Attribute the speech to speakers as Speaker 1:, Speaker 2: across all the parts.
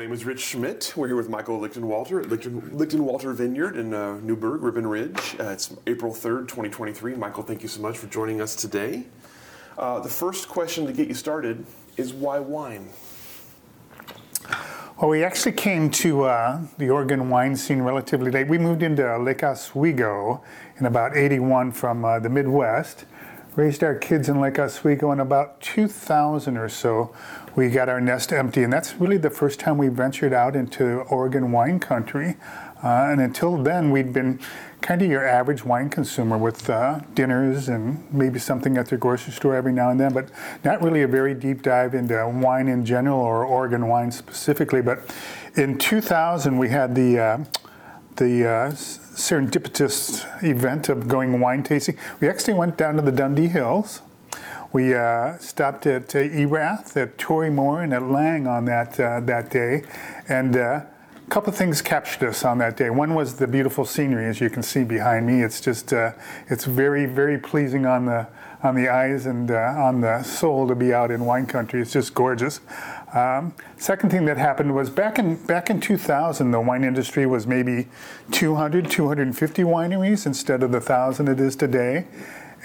Speaker 1: My name is Rich Schmidt. We're here with Michael Lichtenwalter at Lichten, Lichtenwalter Vineyard in uh, Newberg, Ribbon Ridge. Uh, it's April 3rd, 2023. Michael, thank you so much for joining us today. Uh, the first question to get you started is why wine?
Speaker 2: Well, we actually came to uh, the Oregon wine scene relatively late. We moved into Lake Oswego in about 81 from uh, the Midwest raised our kids in Lake Oswego in about 2000 or so. We got our nest empty, and that's really the first time we ventured out into Oregon wine country. Uh, and until then, we'd been kind of your average wine consumer with uh, dinners and maybe something at the grocery store every now and then, but not really a very deep dive into wine in general or Oregon wine specifically. But in 2000, we had the uh, the uh, serendipitous event of going wine tasting. We actually went down to the Dundee Hills. We uh, stopped at uh, Erath, at Torii Mor, and at Lang on that uh, that day, and uh, a couple of things captured us on that day. One was the beautiful scenery, as you can see behind me. It's just uh, it's very very pleasing on the on the eyes and uh, on the soul to be out in wine country. It's just gorgeous. Um, second thing that happened was back in back in 2000, the wine industry was maybe 200, 250 wineries instead of the thousand it is today,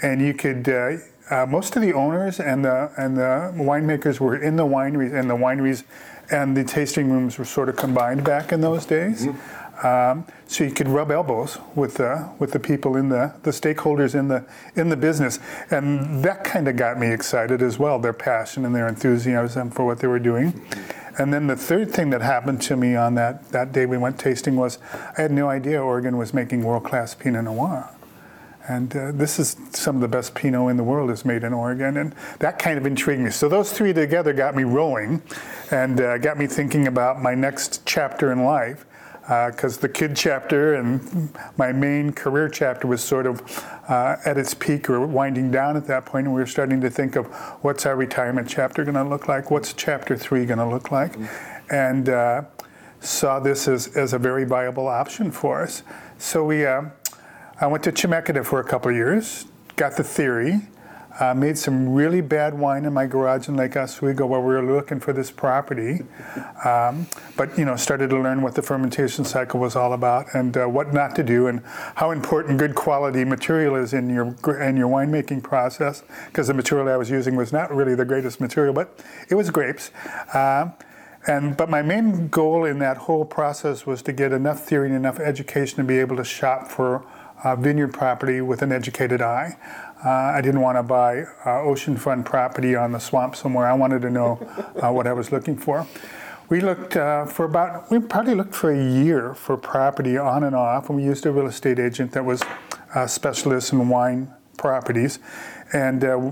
Speaker 2: and you could. Uh, uh, most of the owners and the and the winemakers were in the wineries, and the wineries and the tasting rooms were sort of combined back in those days. Mm-hmm. Um, so you could rub elbows with the with the people in the the stakeholders in the in the business, and that kind of got me excited as well. Their passion and their enthusiasm for what they were doing. And then the third thing that happened to me on that that day we went tasting was I had no idea Oregon was making world class Pinot Noir. And uh, this is some of the best Pinot in the world is made in Oregon, and that kind of intrigued me. So those three together got me rolling, and uh, got me thinking about my next chapter in life because uh, the kid chapter and my main career chapter was sort of uh, at its peak or winding down at that point, and we were starting to think of what's our retirement chapter going to look like, what's chapter three going to look like, mm-hmm. and uh, saw this as, as a very viable option for us. So we, uh, I went to Chemeketa for a couple of years, got the theory, uh, made some really bad wine in my garage in Lake Oswego while we were looking for this property. Um, but, you know, started to learn what the fermentation cycle was all about and uh, what not to do and how important good quality material is in your, in your winemaking process because the material I was using was not really the greatest material, but it was grapes. Uh, and, but my main goal in that whole process was to get enough theory and enough education to be able to shop for vineyard property with an educated eye. Uh, I didn't want to buy uh, oceanfront property on the swamp somewhere. I wanted to know uh, what I was looking for. We looked uh, for about, we probably looked for a year for property on and off, and we used a real estate agent that was a specialist in wine properties. And uh,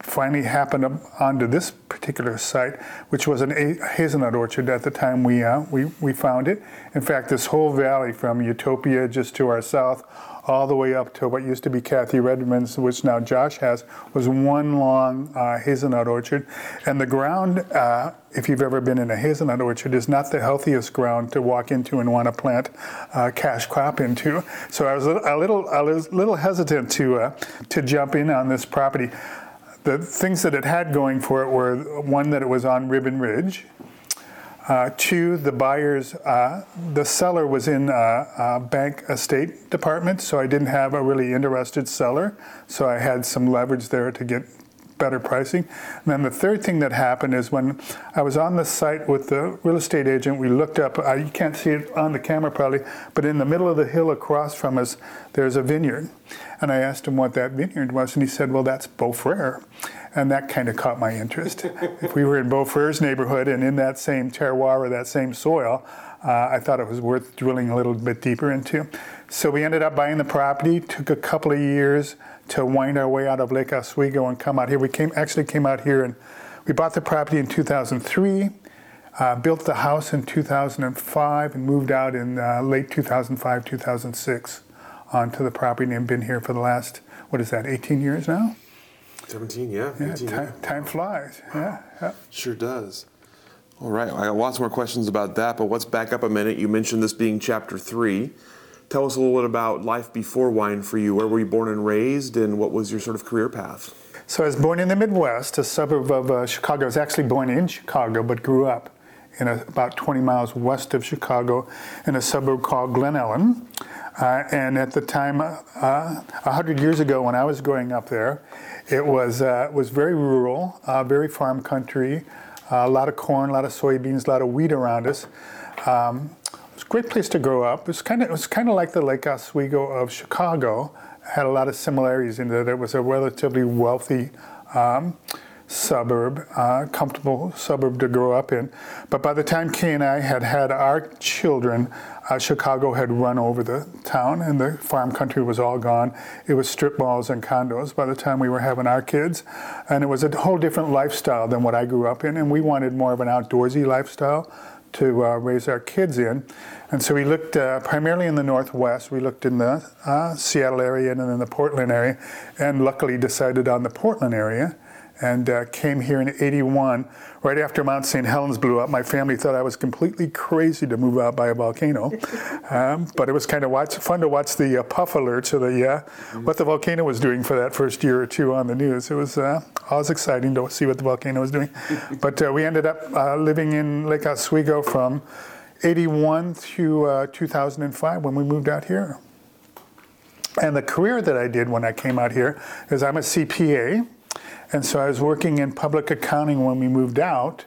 Speaker 2: finally happened onto this particular site, which was an hazelnut orchard at the time we, uh, we, we found it. In fact, this whole valley from Utopia just to our south all the way up to what used to be Kathy Redmond's, which now Josh has, was one long uh, hazelnut orchard. And the ground, uh, if you've ever been in a hazelnut orchard, is not the healthiest ground to walk into and want to plant uh, cash crop into. So I was a little, a little hesitant to, uh, to jump in on this property. The things that it had going for it were one, that it was on Ribbon Ridge, uh, two, the buyers, uh, the seller was in a, a, bank estate department, so I didn't have a really interested seller. So I had some leverage there to get better pricing. And then the third thing that happened is when I was on the site with the real estate agent, we looked up, uh, you can't see it on the camera probably, but in the middle of the hill across from us, there's a vineyard. And I asked him what that vineyard was, and he said, well, that's Beaux Frères and that kind of caught my interest. if we were in Beaux Frères's neighborhood and in that same terroir or that same soil, uh, I thought it was worth drilling a little bit deeper into. So we ended up buying the property. Took a couple of years to wind our way out of Lake Oswego and come out here. We came actually came out here and we bought the property in 2003. Uh, built the house in 2005 and moved out in uh, late 2005, 2006 onto the property and been here for the last, what is that, 18 years now?
Speaker 1: 17, yeah.
Speaker 2: Yeah,
Speaker 1: 18,
Speaker 2: time, time flies. Yeah, yeah.
Speaker 1: Sure does. All right, I got lots more questions about that, but let's back up a minute. You mentioned this being chapter three. Tell us a little bit about life before wine for you. Where were you born and raised, and what was your sort of career path?
Speaker 2: So I was born in the Midwest, a suburb of uh, Chicago. I was actually born in Chicago, but grew up in a, about 20 miles west of Chicago in a suburb called Glen Ellyn. Uh, and at the time, uh, 100 years ago when I was growing up there, it was, uh, was very rural, uh, very farm country, uh, a lot of corn, a lot of soybeans, a lot of wheat around us. Um, it was a great place to grow up. It was kind of, it was kind of like the Lake Oswego of Chicago. had a lot of similarities in that it was a relatively wealthy um, suburb, uh, comfortable suburb to grow up in. But by the time Kay and I had had our children, uh, Chicago had run over the town and the farm country was all gone. It was strip malls and condos by the time we were having our kids. And it was a whole different lifestyle than what I grew up in. And we wanted more of an outdoorsy lifestyle to uh, raise our kids in. And so we looked uh, primarily in the Northwest. We looked in the uh, Seattle area and then the Portland area, and luckily decided on the Portland area and uh, came here in 81 right after mount st helens blew up. My family thought i was completely crazy to move out by a volcano um, but it was kind of watch, fun to watch the uh, puff alerts of the uh, what the volcano was doing for that first year or two on the news. It was uh, always exciting to see what the volcano was doing. But uh, we ended up uh, living in lake oswego from 81 to 2005 when we moved out here. And the career that I did when I came out here is I'm a CPA, and so I was working in public accounting when we moved out.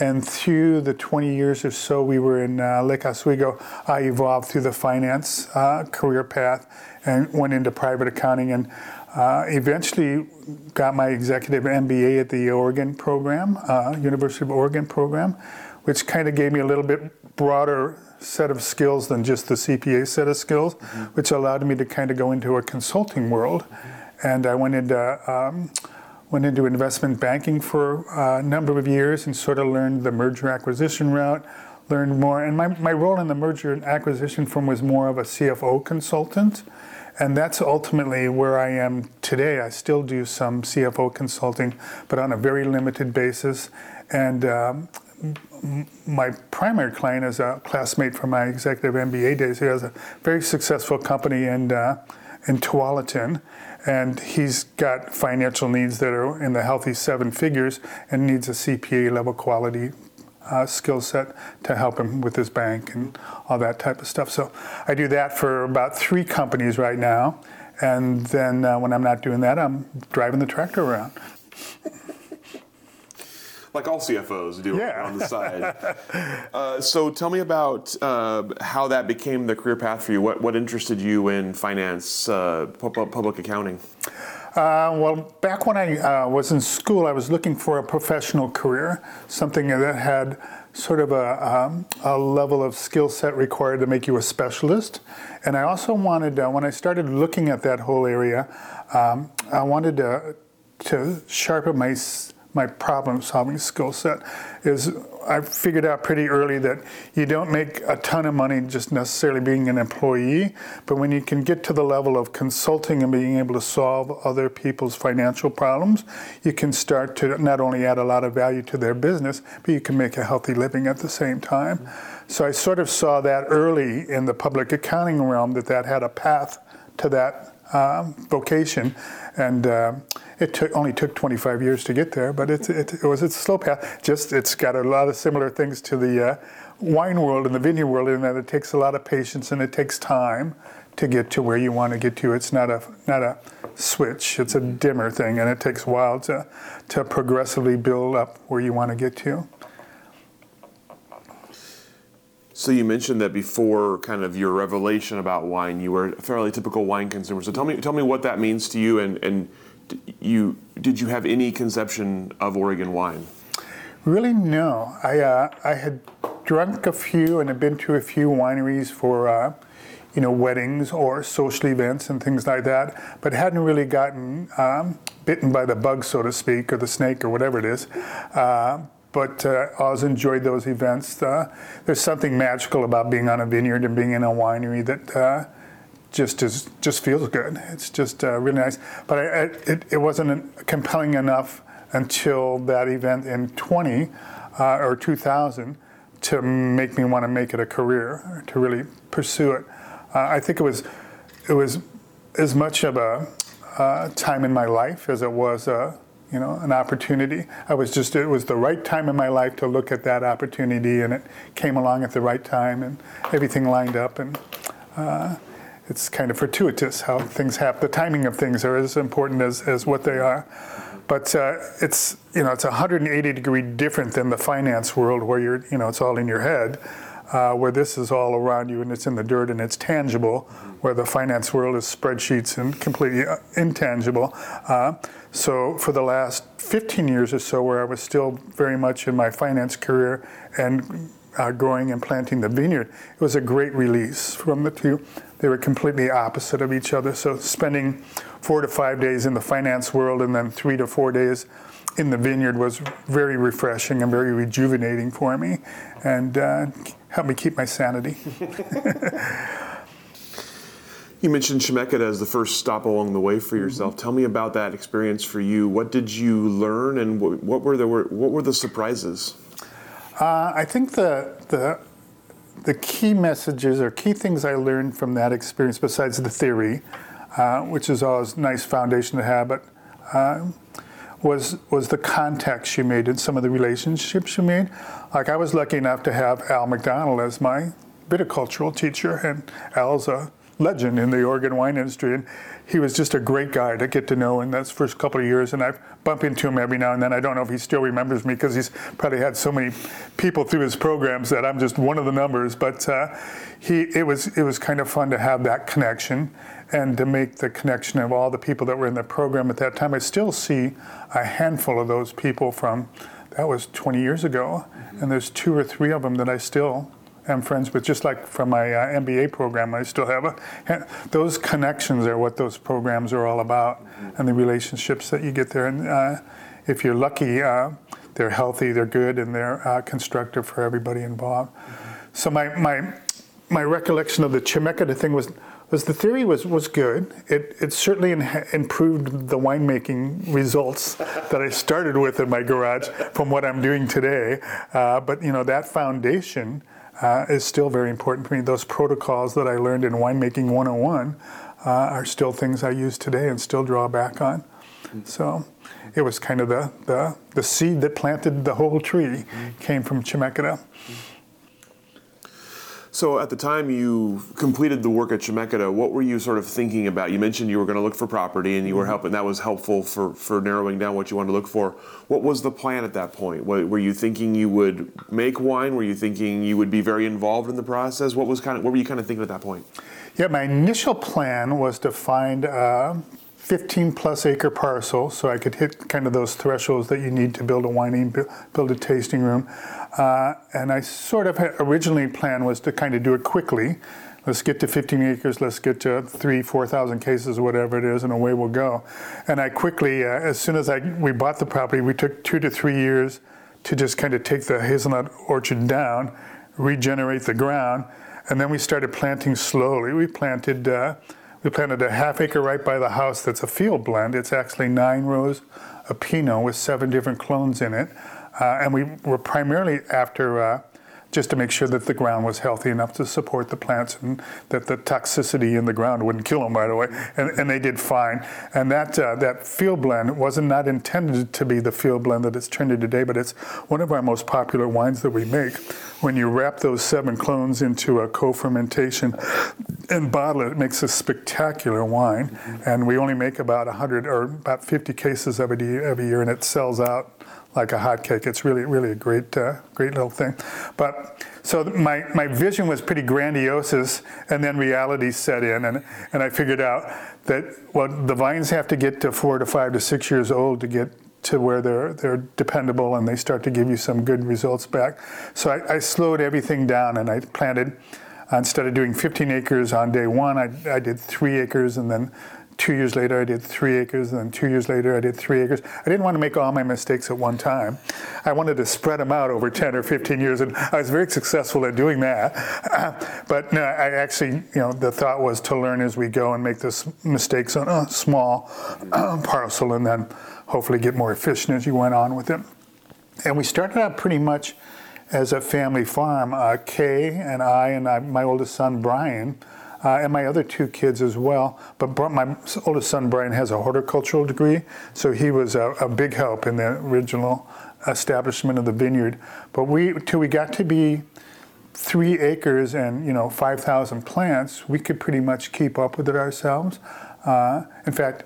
Speaker 2: And through the 20 years or so we were in uh, Lake Oswego, I evolved through the finance uh, career path and went into private accounting and uh, eventually got my executive MBA at the Oregon program, uh, University of Oregon program, which kind of gave me a little bit broader set of skills than just the CPA set of skills, mm-hmm. which allowed me to kind of go into a consulting world. Mm-hmm. And I went into um, went into investment banking for a number of years and sort of learned the merger acquisition route, learned more. And my, my role in the merger and acquisition firm was more of a CFO consultant. And that's ultimately where I am today. I still do some CFO consulting, but on a very limited basis. And um, my primary client is a classmate from my executive MBA days. He has a very successful company in, uh, in Tualatin and he's got financial needs that are in the healthy seven figures and needs a CPA level quality uh, skill set to help him with his bank and all that type of stuff. So I do that for about three companies right now. And then uh, when I'm not doing that, I'm driving the tractor around
Speaker 1: like all CFOs do
Speaker 2: yeah.
Speaker 1: on the side. uh, so tell me about uh, how that became the career path for you. What, what interested you in finance, uh, public accounting?
Speaker 2: Uh, well, back when I uh, was in school, I was looking for a professional career, something that had sort of a, um, a level of skill set required to make you a specialist. And I also wanted, uh, when I started looking at that whole area, um, I wanted to, to sharpen my my problem solving skill set is I figured out pretty early that you don't make a ton of money just necessarily being an employee, but when you can get to the level of consulting and being able to solve other people's financial problems, you can start to not only add a lot of value to their business, but you can make a healthy living at the same time. So I sort of saw that early in the public accounting realm that that had a path to that um, vocation, and uh, it took, only took 25 years to get there, but it, it, it was a slow path. Just it's got a lot of similar things to the uh, wine world and the vineyard world in that it takes a lot of patience and it takes time to get to where you want to get to. It's not a not a switch. It's a dimmer thing, and it takes a while to to progressively build up where you want to get to.
Speaker 1: So you mentioned that before kind of your revelation about wine, you were a fairly typical wine consumer. So tell me tell me what that means to you and, and you did you have any conception of Oregon wine?
Speaker 2: Really, no. I uh, I had drunk a few and had been to a few wineries for uh, you know weddings or social events and things like that, but hadn't really gotten um, bitten by the bug, so to speak, or the snake or whatever it is. Uh, but uh, I always enjoyed those events. Uh, there's something magical about being on a vineyard and being in a winery that uh, just is just feels good. It's just uh, really nice. But I, I, it, it wasn't compelling enough until that event in 20 uh, or 2000 to make me want to make it a career, to really pursue it. Uh, I think it was it was as much of a time in my life as it was a you know an opportunity. I was just it was the right time in my life to look at that opportunity, and it came along at the right time, and everything lined up, and uh, it's kind of fortuitous how things happen. The timing of things are as important as, as what they are. But uh, it's you know it's 180 degree different than the finance world where you're you know it's all in your head, uh, where this is all around you and it's in the dirt and it's tangible, where the finance world is spreadsheets and completely uh, intangible. Uh, so for the last 15 years or so, where I was still very much in my finance career and uh, growing and planting the vineyard, it was a great release from the two. They were completely opposite of each other. So spending four to five days in the finance world and then three to four days in the vineyard was very refreshing and very rejuvenating for me and uh, helped me keep my sanity.
Speaker 1: you mentioned Chemeketa as the first stop along the way for yourself. Mm-hmm. Tell me about that experience for you. What did you learn and what, were the what were the surprises?
Speaker 2: Uh, I think the the the key messages or key things I learned from that experience, besides the theory, uh, which is always a nice foundation to have, but uh, was was the contacts she made and some of the relationships she made. Like I was lucky enough to have Al McDonald as my viticultural teacher, and Al's a legend in the Oregon wine industry, and he was just a great guy to get to know in those first couple of years. And I bump into him every now and then. I don't know if he still remembers me because he's probably had so many people through his programs that I'm just one of the numbers. But uh, he, it was it was kind of fun to have that connection and to make the connection of all the people that were in the program at that time. I still see a handful of those people from that was 20 years ago, mm-hmm. and there's two or three of them that I still am friends with, just like from my uh, MBA program, I still have a. Those connections are what those programs are all about, mm-hmm. and the relationships that you get there. And uh, if you're lucky, uh, they're healthy, they're good, and they're uh, constructive for everybody involved. Mm-hmm. So my my my recollection of the Chemeketa thing was was the theory was, was good. It, it certainly in, improved the winemaking results that I started with in my garage from what I'm doing today. Uh, but you know that foundation uh, is still very important for me. Those protocols that I learned in winemaking 101 uh, are still things I use today and still draw back on. So it was kind of the, the, the seed that planted the whole tree came from Chemeketa.
Speaker 1: So at the time you completed the work at Chemeketa, what were you sort of thinking about? You mentioned you were going to look for property and you were mm-hmm. helping. That was helpful for, for narrowing down what you wanted to look for. What was the plan at that point? Were you thinking you would make wine? Were you thinking you would be very involved in the process? What was kind of what were you kind of thinking at that point?
Speaker 2: Yeah, my initial plan was to find a 15 plus acre parcel so I could hit kind of those thresholds that you need to build a winery, build a tasting room. Uh, and I sort of originally planned was to kind of do it quickly. Let's get to 15 acres. Let's get to three, 4,000 cases, whatever it is, and away we'll go. And I quickly, uh, as soon as I we bought the property, we took two to three years to just kind of take the hazelnut orchard down, regenerate the ground, and then we started planting slowly. We planted. Uh, we planted a half acre right by the house that's a field blend. It's actually nine rows of Pinot with seven different clones in it. Uh, and we were primarily after uh, just to make sure that the ground was healthy enough to support the plants and that the toxicity in the ground wouldn't kill them right away. And, and they did fine. And that uh, that field blend wasn't not intended to be the field blend that it's turned into today, but it's one of our most popular wines that we make. When you wrap those seven clones into a co-fermentation and bottle it, it makes a spectacular wine. Mm-hmm. And we only make about 100 or about 50 cases of it every year, and it sells out like a hotcake. It's really, really a great, uh, great little thing. But so my, my vision was pretty grandiose, and then reality set in, and, and I figured out that well, the vines have to get to four to five to six years old to get to where they're they're dependable and they start to give you some good results back. So I, I slowed everything down and I planted. Instead of doing 15 acres on day one, I, I did three acres and then two years later I did three acres, and then two years later I did three acres. I didn't want to make all my mistakes at one time. I wanted to spread them out over 10 or 15 years, and I was very successful at doing that. but no, I actually, you know, the thought was to learn as we go and make the mistakes on a small parcel, and then hopefully get more efficient as you went on with it. And we started out pretty much as a family farm. Uh, Kay and I and I, my oldest son Brian uh, and my other two kids as well. But my oldest son, Brian, has a horticultural degree, so he was a, a big help in the original establishment of the vineyard. But we, till we got to be three acres and you know 5,000 plants, we could pretty much keep up with it ourselves. Uh, in fact,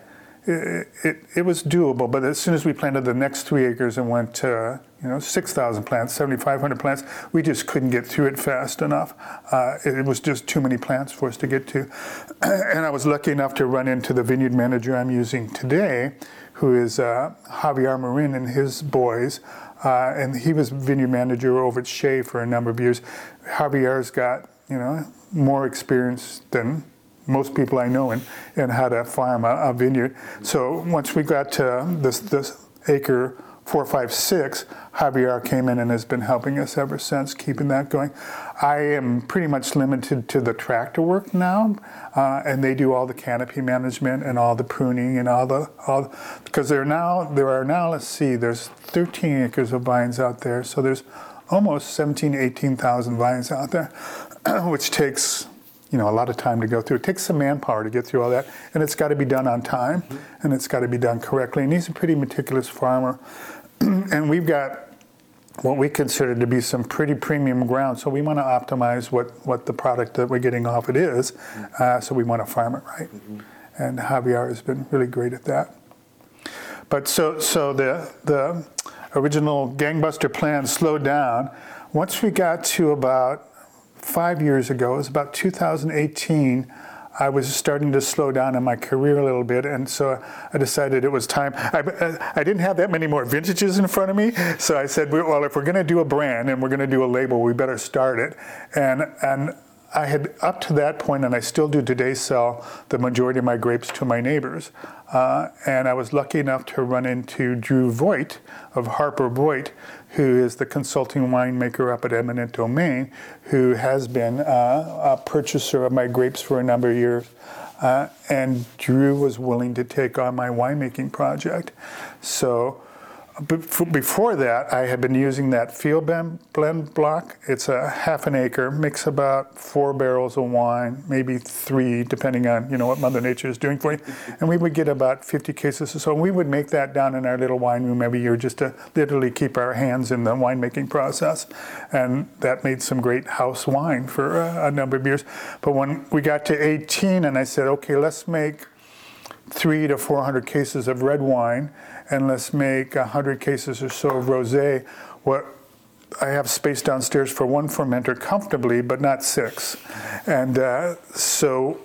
Speaker 2: it, it, it, was doable, but as soon as we planted the next three acres and went to you know 6,000 plants, 7,500 plants, we just couldn't get through it fast enough. Uh, it, it, was just too many plants for us to get to. and I was lucky enough to run into the vineyard manager I'm using today, who is uh, Javier Marin and his boys. Uh, and he was vineyard manager over at Shea for a number of years. Javier's got you know more experience than most people I know in, in how to farm a, a vineyard. So once we got to this, this acre 456, Javier came in and has been helping us ever since, keeping that going. I am pretty much limited to the tractor work now, uh, and they do all the canopy management and all the pruning and all the all because there now there are now let's see there's 13 acres of vines out there, so there's almost 17 18,000 vines out there, which takes you know a lot of time to go through. It takes some manpower to get through all that, and it's got to be done on time, mm-hmm. and it's got to be done correctly. And he's a pretty meticulous farmer, and we've got what we consider to be some pretty premium ground. So we want to optimize what what the product that we're getting off it is. Mm-hmm. Uh, so we want to farm it right, mm-hmm. and Javier has been really great at that. But so so the the original gangbuster plan slowed down. Once we got to about five years ago, it was about 2018, I was starting to slow down in my career a little bit, and so I decided it was time. I, I didn't have that many more vintages in front of me, so I said, well, if we're going to do a brand and we're going to do a label, we better start it. And and I had up to that point, and I still do today, sell the majority of my grapes to my neighbors. Uh, and I was lucky enough to run into Drew Voigt of Harper Voigt, who is the consulting winemaker up at Eminent Domain, who has been uh, a purchaser of my grapes for a number of years. Uh, and Drew was willing to take on my winemaking project. So before that, I had been using that field blend block. It's a half an acre, makes about four barrels of wine, maybe three, depending on you know what Mother Nature is doing for you. And we would get about 50 cases or so. And we would make that down in our little wine room every year, just to literally keep our hands in the winemaking process. And that made some great house wine for a, a number of years. But when we got to 18, and I said, okay, let's make three to 400 cases of red wine and let's make 100 cases or so of rosé. What I have space downstairs for one fermenter comfortably, but not six. And uh, so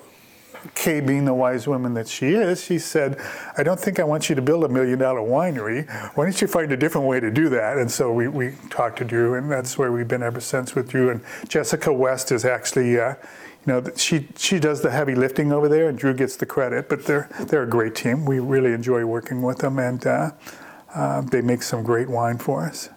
Speaker 2: Kay, being the wise woman that she is, she said, I don't think I want you to build a million dollar winery. Why don't you find a different way to do that? And so we, we talked to Drew, and that's where we've been ever since with Drew. And Jessica West is actually, uh, you know, she she does the heavy lifting over there, and Drew gets the credit. But they're they're a great team. We really enjoy working with them, and uh, uh, they make some great wine for us.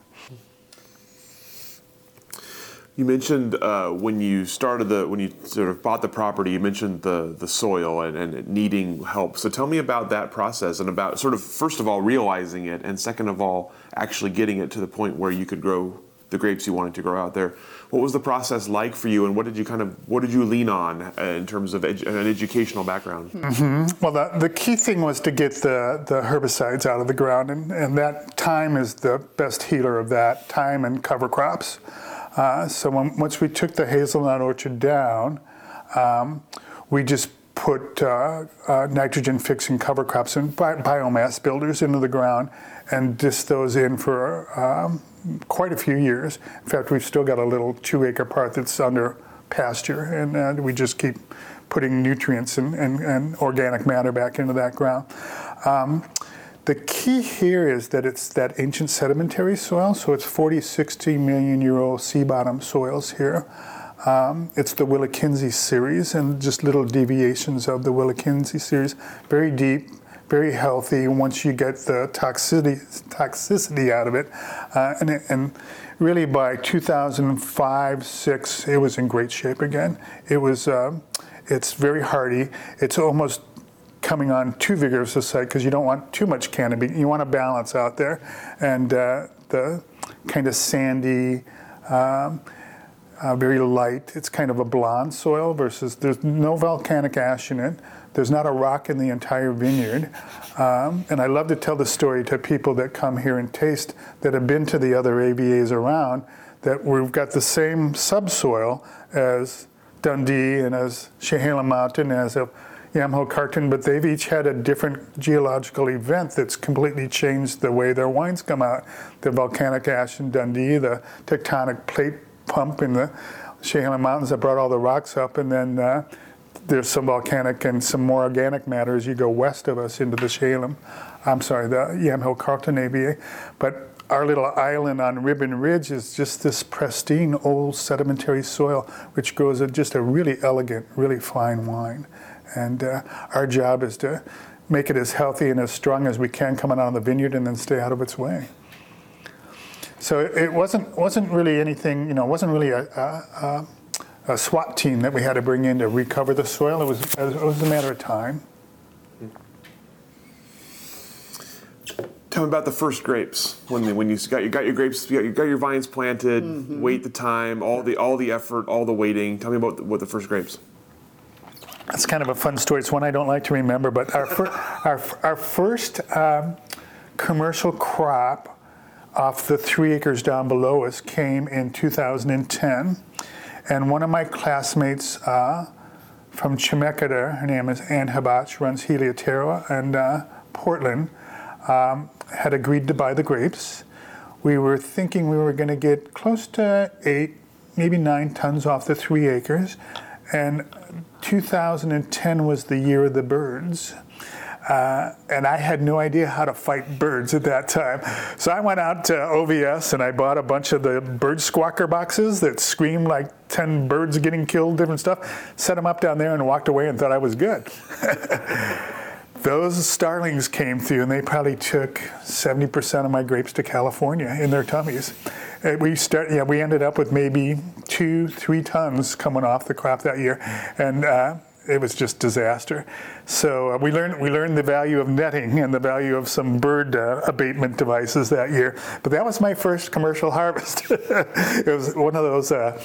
Speaker 1: You mentioned uh, when you started the when you sort of bought the property, you mentioned the the soil and, and needing help. So tell me about that process and about sort of first of all realizing it, and second of all actually getting it to the point where you could grow the grapes you wanted to grow out there. What was the process like for you, and what did you kind of what did you lean on uh, in terms of edu- an educational background?
Speaker 2: Mm-hmm. Well, the, the key thing was to get the, the herbicides out of the ground, and, and that time is the best healer of that time and cover crops. Uh, so when, once we took the hazelnut orchard down, um, we just put uh, uh, nitrogen fixing cover crops and bi- biomass builders into the ground and disc those in for um, quite a few years. In fact, we've still got a little two acre part that's under pasture, and uh, we just keep putting nutrients and, and, and, organic matter back into that ground. Um, the key here is that it's that ancient sedimentary soil, so it's 40, 60 million year old sea bottom soils here. Um, it's the Willakenzie series and just little deviations of the Willakenzie series. Very deep, very healthy once you get the toxicity, toxicity out of it. Uh, and, and really by 2005, six, it was in great shape again. It was, uh, it's very hardy. It's almost coming on too vigorous a site because you don't want too much canopy. You want a balance out there. And uh, the kind of sandy, um, uh, very light, it's kind of a blonde soil versus there's no volcanic ash in it. There's not a rock in the entire vineyard. Um, and I love to tell the story to people that come here and taste that have been to the other AVAs around that we've got the same subsoil as Dundee and as Chehalem Mountain, as a Yamhill Carlton, but they've each had a different geological event that's completely changed the way their wines come out. The volcanic ash in Dundee, the tectonic plate pump in the Chehalem Mountains that brought all the rocks up, and then uh, there's some volcanic and some more organic matter as you go west of us into the Chehalem. I'm sorry, the Yamhill Carlton AVA. But our little island on Ribbon Ridge is just this pristine old sedimentary soil, which grows just a really elegant, really fine wine. And uh, our job is to make it as healthy and as strong as we can coming out of the vineyard and then stay out of its way. So it wasn't wasn't really anything, you know, it wasn't really a, a, a SWAT team that we had to bring in to recover the soil. It was it was a matter of time.
Speaker 1: Tell me about the first grapes when when you got you got your grapes, you got, you got your vines planted. Mm-hmm. Wait the time, all the all the effort, all the waiting. Tell me about the, what the first grapes.
Speaker 2: That's kind of a fun story. It's one I don't like to remember, but our fir- our our first um, commercial crop off the three acres down below us came in 2010. And one of my classmates uh, from Chemeketa, her name is Anne Hubatch, runs Helioterra and uh, Portland, um, had agreed to buy the grapes. We were thinking we were going to get close to eight, maybe nine tons off the three acres. And 2010 was the year of the birds. Uh, and I had no idea how to fight birds at that time. So I went out to OVS and I bought a bunch of the bird squawker boxes that scream like 10 birds getting killed, different stuff, set them up down there and walked away and thought I was good. Those starlings came through and they probably took 70% of my grapes to California in their tummies. Uh, we start, yeah, we ended up with maybe two, three tons coming off the crop that year. And uh, it was just disaster. So uh, we learned we learned the value of netting and the value of some bird uh, abatement devices that year. But that was my first commercial harvest. it was one of those. Uh,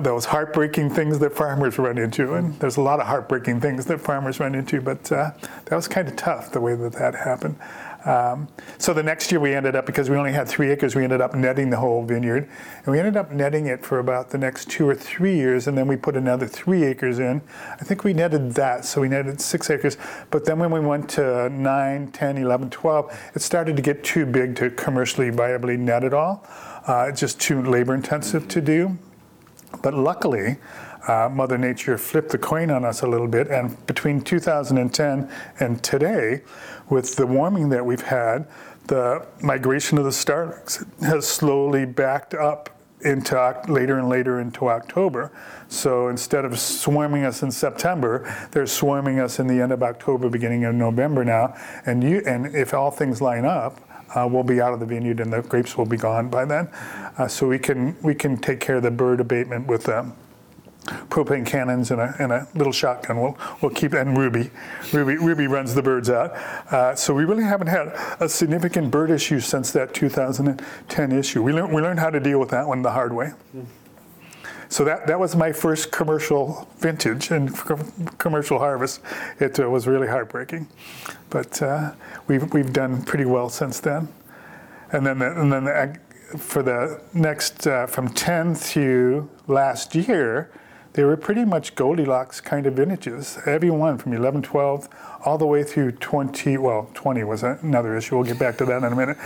Speaker 2: those heartbreaking things that farmers run into, and there's a lot of heartbreaking things that farmers run into, but uh, that was kind of tough the way that that happened. Um, so the next year we ended up, because we only had three acres, we ended up netting the whole vineyard. And we ended up netting it for about the next two or three years, and then we put another three acres in. I think we netted that, so we netted six acres. But then when we went to 9, 10, 11, 12, it started to get too big to commercially viably net at all. Uh, it's just too labor intensive to do. But luckily, uh, Mother Nature flipped the coin on us a little bit, and between 2010 and today, with the warming that we've had, the migration of the starlings has slowly backed up into later and later into October. So instead of swarming us in September, they're swarming us in the end of October, beginning of November now. And you, and if all things line up, uh, we'll be out of the vineyard and the grapes will be gone by then. Uh, so we can we can take care of the bird abatement with them propane cannons and a, and a little shotgun. We'll, we'll keep and Ruby. Ruby, Ruby runs the birds out. Uh, so we really haven't had a significant bird issue since that 2010 issue. We, learned we learned how to deal with that one the hard way. So that, that was my first commercial vintage and commercial harvest. It uh, was really heartbreaking. But uh, we've, we've done pretty well since then. And then, the, and then the, for the next, uh, from 10 to last year, they were pretty much Goldilocks kind of vintages. Every one from 11, 12, all the way through 20. Well, 20 was another issue. We'll get back to that in a minute.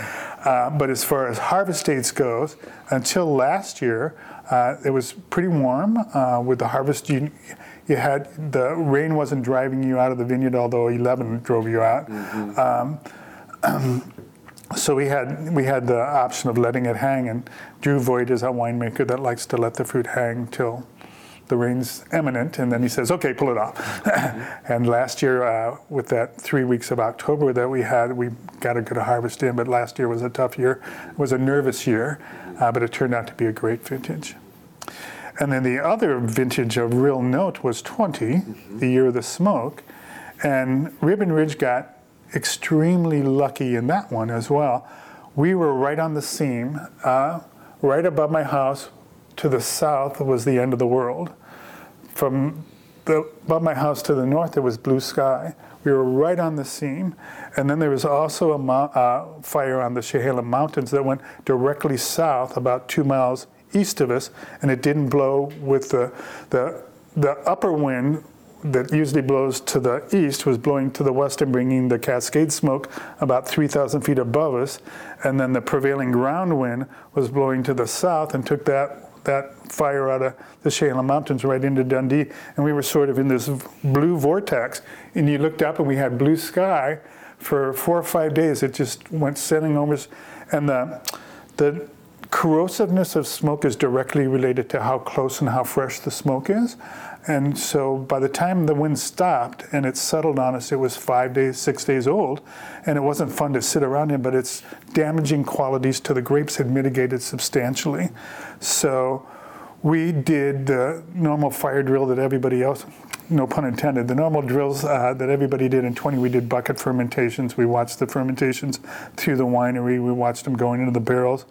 Speaker 2: Uh, but as far as harvest dates goes, until last year, uh, it was pretty warm. Uh, with the harvest, you, you had the rain wasn't driving you out of the vineyard, although 11 drove you out. Mm-hmm. Um, so we had we had the option of letting it hang, and Drew Voigt is a winemaker that likes to let the fruit hang till the rain's imminent, and then he says, okay, pull it off. and last year, uh, with that three weeks of October that we had, we got a good harvest in, but last year was a tough year. It was a nervous year, uh, but it turned out to be a great vintage. And then the other vintage of real note was 20, mm-hmm. the year of the smoke. And Ribbon Ridge got extremely lucky in that one as well. We were right on the seam, uh, right above my house, to the south was the end of the world. From the, above my house to the north, there was blue sky. We were right on the seam. And then there was also a uh, fire on the Chehalem Mountains that went directly south, about two miles east of us, and it didn't blow with the, the, the upper wind that usually blows to the east was blowing to the west and bringing the cascade smoke about 3,000 feet above us. And then the prevailing ground wind was blowing to the south and took that that fire out of the Chehalem Mountains right into Dundee, and we were sort of in this blue vortex. And you looked up, and we had blue sky for four or five days. It just went sailing over and the the corrosiveness of smoke is directly related to how close and how fresh the smoke is. And so by the time the wind stopped and it settled on us, it was five days, six days old. And it wasn't fun to sit around in, but its damaging qualities to the grapes had mitigated substantially. So we did the normal fire drill that everybody else, no pun intended, the normal drills uh, that everybody did in 20. We did bucket fermentations. We watched the fermentations through the winery. We watched them going into the barrels.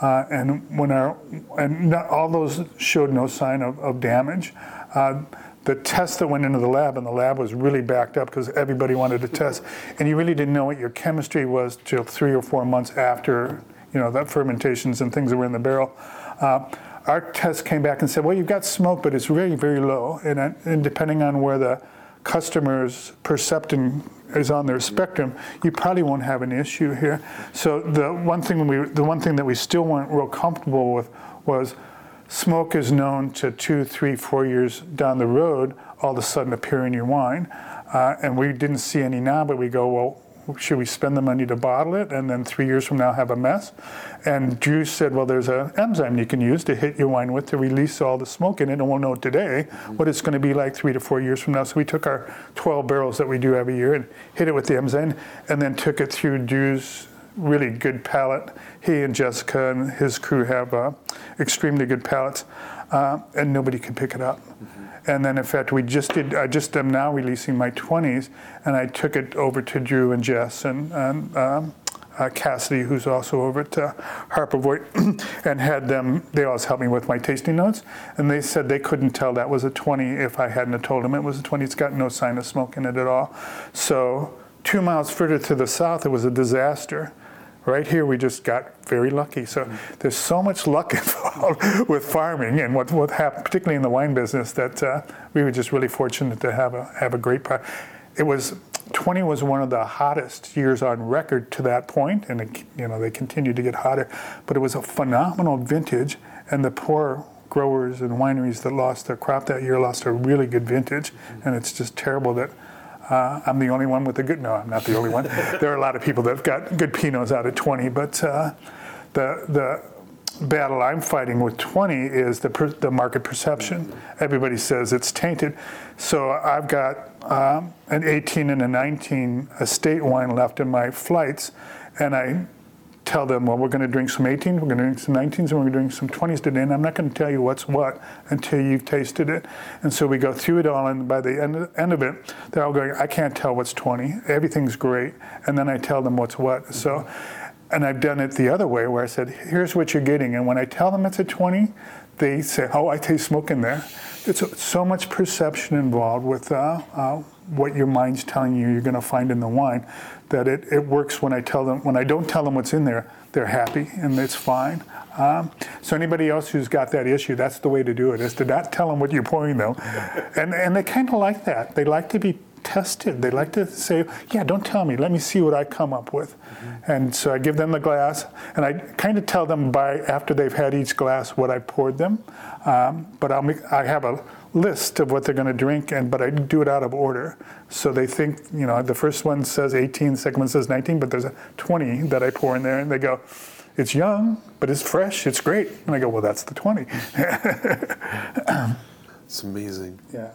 Speaker 2: Uh, and when our and not, all those showed no sign of, of damage. Uh, the test that went into the lab, and the lab was really backed up because everybody wanted to test, and you really didn't know what your chemistry was till three or four months after, you know, that fermentations and things that were in the barrel. Uh, our test came back and said, well, you've got smoke, but it's very, very low. And, and depending on where the customer's perception is on their spectrum, you probably won't have an issue here. So the one thing we, the one thing that we still weren't real comfortable with was smoke is known to two, three, four years down the road all of a sudden appear in your wine. Uh, and we didn't see any now, but we go, well, should we spend the money to bottle it and then three years from now have a mess? And Drew said, well, there's an enzyme you can use to hit your wine with to release all the smoke in it, and we'll know today what it's going to be like three to four years from now. So we took our 12 barrels that we do every year and hit it with the enzyme, and then took it through Drew's really good palate. He and Jessica and his crew have uh, extremely good palates, uh, and nobody can pick it up. Mm-hmm. And then, in fact, we just did. I just am now releasing my 20s, and I took it over to Drew and Jess and, and um, uh, Cassidy, who's also over at uh, Harper Voigt, and had them. They always help me with my tasting notes, and they said they couldn't tell that was a 20 if I hadn't have told them it was a 20. It's got no sign of smoke in it at all. So two miles further to the south, it was a disaster. Right here, we just got very lucky. So mm-hmm. there's so much luck involved with farming and what, what happened, particularly in the wine business, that uh, we were just really fortunate to have a have a great. Pro- it was 20 was one of the hottest years on record to that point, and it, you know they continued to get hotter. But it was a phenomenal vintage, and the poor growers and wineries that lost their crop that year lost a really good vintage, and it's just terrible that uh, I'm the only one with a good. No, I'm not the only one. there are a lot of people that have got good Pinots out at 20, but uh, the the battle I'm fighting with 20 is the per, the market perception. Everybody says it's tainted, so I've got um, an 18 and a 19 estate wine left in my flights, and I tell them, well, we're going to drink some 18s, we're going to drink some 19s, and we're going to drink some 20s today, and I'm not going to tell you what's what until you've tasted it. And so we go through it all, and by the end of, end of it, they're all going, I can't tell what's 20. Everything's great. And then I tell them what's what. So, and I've done it the other way where I said, here's what you're getting. And when I tell them it's a 20, they say, oh, I taste smoke in there. It's so much perception involved with uh, uh, what your mind's telling you you're going to find in the wine that it, it works when I tell them, when I don't tell them what's in there, they're happy and it's fine. Um, so anybody else who's got that issue, that's the way to do it, is to not tell them what you're pouring them. And, and they kind of like that. They like to be tested. They like to say, yeah, don't tell me. Let me see what I come up with. Mm-hmm. And so I give them the glass, and I kind of tell them by after they've had each glass what I poured them. Um, but I'll make, I have a list of what they're going to drink, and but I do it out of order. So they think, you know, the first one says 18, the second one says 19, but there's a 20 that I pour in there, and they go, it's young, but it's fresh, it's great. And I go, well, that's the 20.
Speaker 1: It's amazing.
Speaker 2: Yeah.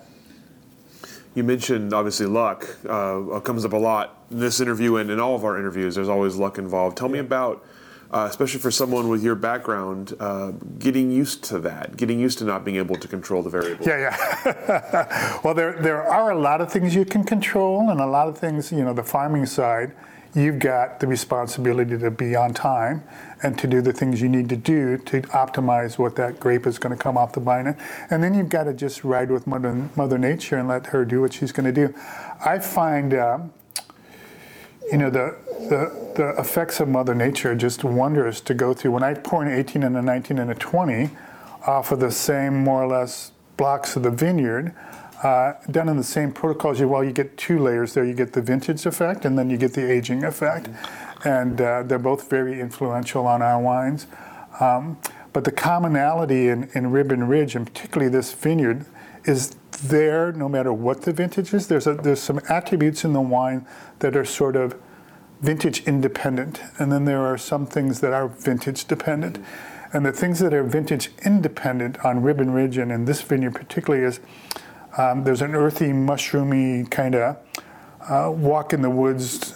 Speaker 1: You mentioned obviously luck uh, comes up a lot in this interview and in all of our interviews. There's always luck involved. Tell me about, uh, especially for someone with your background, uh, getting used to that, getting used to not being able to control the variables.
Speaker 2: Yeah, yeah. well, there there are a lot of things you can control, and a lot of things, you know, the farming side you've got the responsibility to be on time and to do the things you need to do to optimize what that grape is going to come off the vine. And then you've got to just ride with Mother, Mother Nature and let her do what she's going to do. I find, um, you know, the, the, the effects of Mother Nature are just wondrous to go through. When I pour an 18 and a 19 and a 20 off of the same, more or less, blocks of the vineyard, uh, done in the same protocols, you, well, you get two layers there. You get the vintage effect and then you get the aging effect. And uh, they're both very influential on our wines. Um, but the commonality in, in Ribbon Ridge, and particularly this vineyard, is there no matter what the vintage is. There's, a, there's some attributes in the wine that are sort of vintage independent, and then there are some things that are vintage dependent. And the things that are vintage independent on Ribbon Ridge and in this vineyard particularly is um, there's an earthy, mushroomy kind of uh, walk in the woods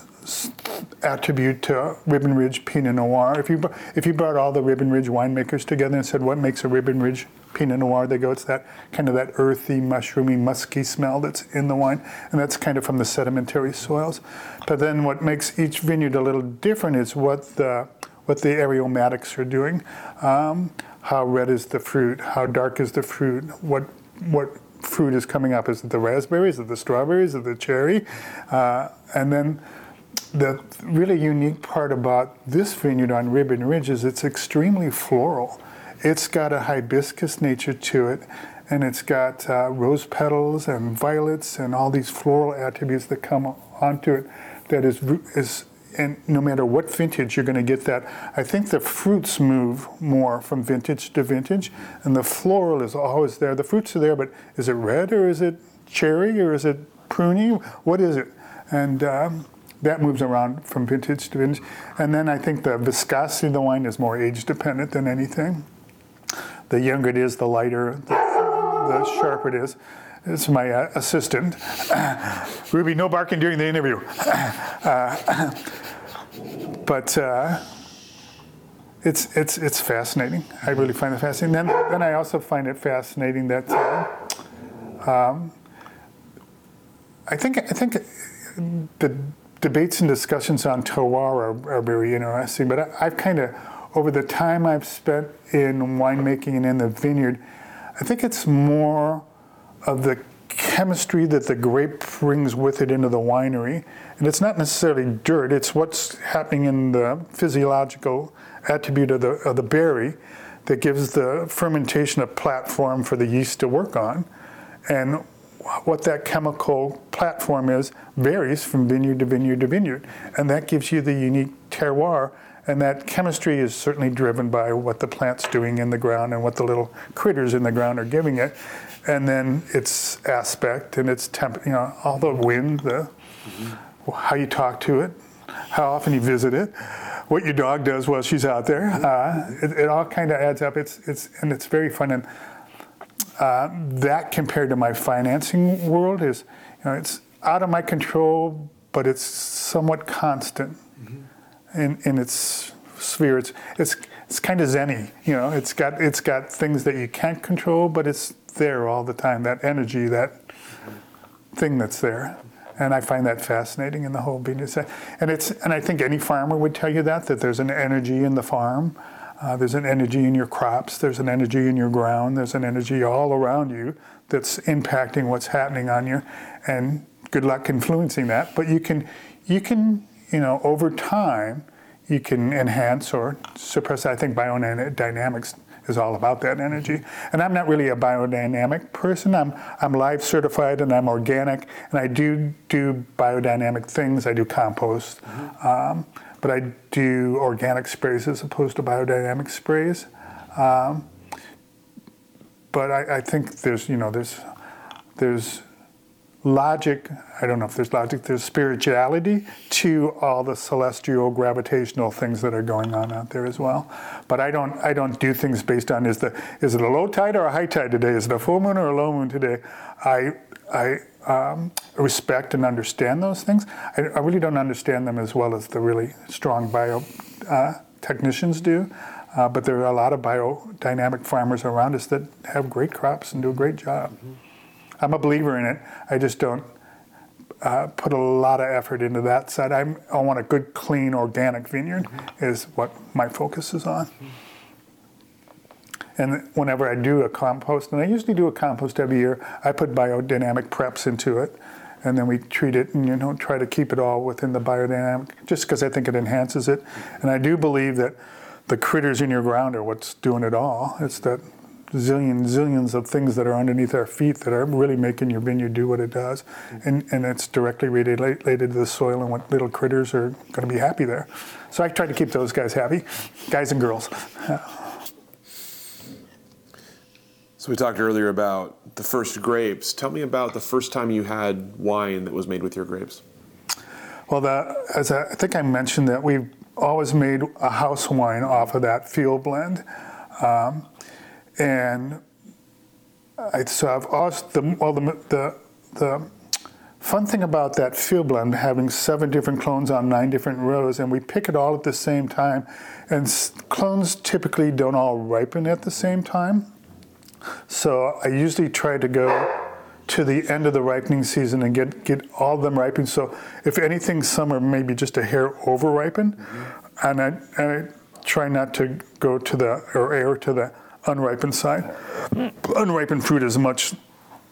Speaker 2: attribute to Ribbon Ridge Pinot Noir. If you if you brought all the Ribbon Ridge winemakers together and said what makes a Ribbon Ridge Pinot Noir, they go it's that kind of that earthy, mushroomy, musky smell that's in the wine, and that's kind of from the sedimentary soils. But then what makes each vineyard a little different is what the what the aromatics are doing. Um, how red is the fruit? How dark is the fruit? What what fruit is coming up? Is it the raspberries? Is it the strawberries? Is it the cherry? Uh, and then the really unique part about this vineyard on Ribbon Ridge is it's extremely floral. It's got a hibiscus nature to it, and it's got uh, rose petals and violets and all these floral attributes that come onto it that is, is and no matter what vintage, you're going to get that. I think the fruits move more from vintage to vintage, and the floral is always there. The fruits are there, but is it red or is it cherry or is it pruny? What is it? And um, that moves around from vintage to vintage. And then I think the viscosity of the wine is more age dependent than anything. The younger it is, the lighter, the, the sharper it is. It's my uh, assistant. Ruby, no barking during the interview. Uh, but uh, it's, it's, it's fascinating. I really find it fascinating. Then, then I also find it fascinating that uh, um, I think, I think the debates and discussions on terroir are, are very interesting, but I, I've kind of, over the time I've spent in winemaking and in the vineyard, I think it's more of the chemistry that the grape brings with it into the winery. And it's not necessarily dirt, it's what's happening in the physiological attribute of the, of the berry that gives the fermentation a platform for the yeast to work on. And what that chemical platform is varies from vineyard to vineyard to vineyard. And that gives you the unique terroir. And that chemistry is certainly driven by what the plant's doing in the ground and what the little critters in the ground are giving it and then its aspect and its temp, you know, all the wind, the mm-hmm. How you talk to it, how often you visit it, what your dog does while she's out there. Uh, it, it, all kind of adds up. It's it's and it's very fun. And uh, that compared to my financing world is, you know, it's out of my control, but it's somewhat constant mm-hmm. in in its sphere. It's it's it's kind of zenny. You know, it's got it's got things that you can't control, but it's there all the time, that energy, that thing that's there. And I find that fascinating in the whole business. And it's and I think any farmer would tell you that that there's an energy in the farm, uh, there's an energy in your crops, there's an energy in your ground, there's an energy all around you that's impacting what's happening on you. And good luck influencing that. But you can you can you know over time you can enhance or suppress. I think biodynamics is all about that energy. And I'm not really a biodynamic person. I'm, I'm live certified and I'm organic, and I do do biodynamic things. I do compost, mm-hmm. um, but I do organic sprays as opposed to biodynamic sprays. Um, but I, I, think there's, you know, there's, there's logic, I don't know if there's logic, there's spirituality to all the celestial gravitational things that are going on out there as well. But I don't I don't do things based on is the is it a low tide or a high tide today? Is it a full moon or a low moon today? I I um, respect and understand those things. I, I, really don't understand them as well as the really strong bio uh, technicians do. Uh, but there are a lot of biodynamic farmers around us that have great crops and do a great job. Mm-hmm. I'm a believer in it. I just don't uh, put a lot of effort into that side. I'm, i want a good, clean, organic vineyard, mm-hmm. is what my focus is on. And whenever I do a compost, and I usually do a compost every year, I put biodynamic preps into it. And then we treat it and you know try to keep it all within the biodynamic, just because I think it enhances it. And I do believe that the critters in your ground are what's doing it all. It's that zillion zillions of things that are underneath our feet that are really making your vineyard do what it does. And, and it's directly related to the soil and what little critters are going to be happy there. So i try to keep those guys happy guys and girls.
Speaker 1: So we talked earlier about the first grapes. Tell me about the first time you had wine that was made with your grapes.
Speaker 2: Well the, as I, I think i mentioned that we've always made a house wine off of that field blend. Um, and I, so I've asked the, well, the, the, the fun thing about that field blend, having seven different clones on nine different rows, and we pick it all at the same time, and clones typically don't all ripen at the same time. So I usually try to go to the end of the ripening season and get, get all of them ripened. So if anything, some are maybe just a hair over ripened, mm-hmm. and, I, and I try not to go to the or air to the unripened side. Unripened fruit is much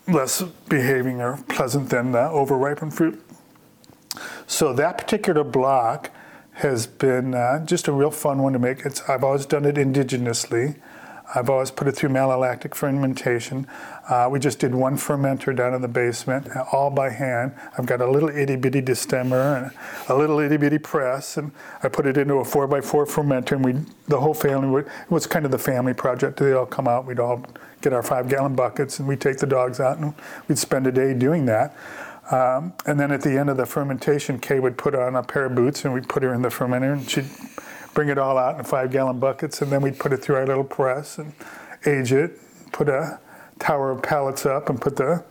Speaker 2: less behaving or pleasant than uh, overripened fruit. So that particular block has been uh, just a real fun one to make. It's, I've always done it indigenously. I've always put it through malolactic fermentation. Uh, we just did one fermenter down in the basement, all by hand. I've got a little itty bitty destemmer and a little itty bitty press, and I put it into a four by four fermenter, and we, the whole family, would, it was kind of the family project. They all come out, we'd all get our five gallon buckets, and we'd take the dogs out, and we'd spend a day doing that. Um, and then at the end of the fermentation, Kay would put on a pair of boots, and we'd put her in the fermenter, and she'd bring it all out in five gallon buckets, and then we'd put it through our little press and age it, put a tower of pallets up, and put the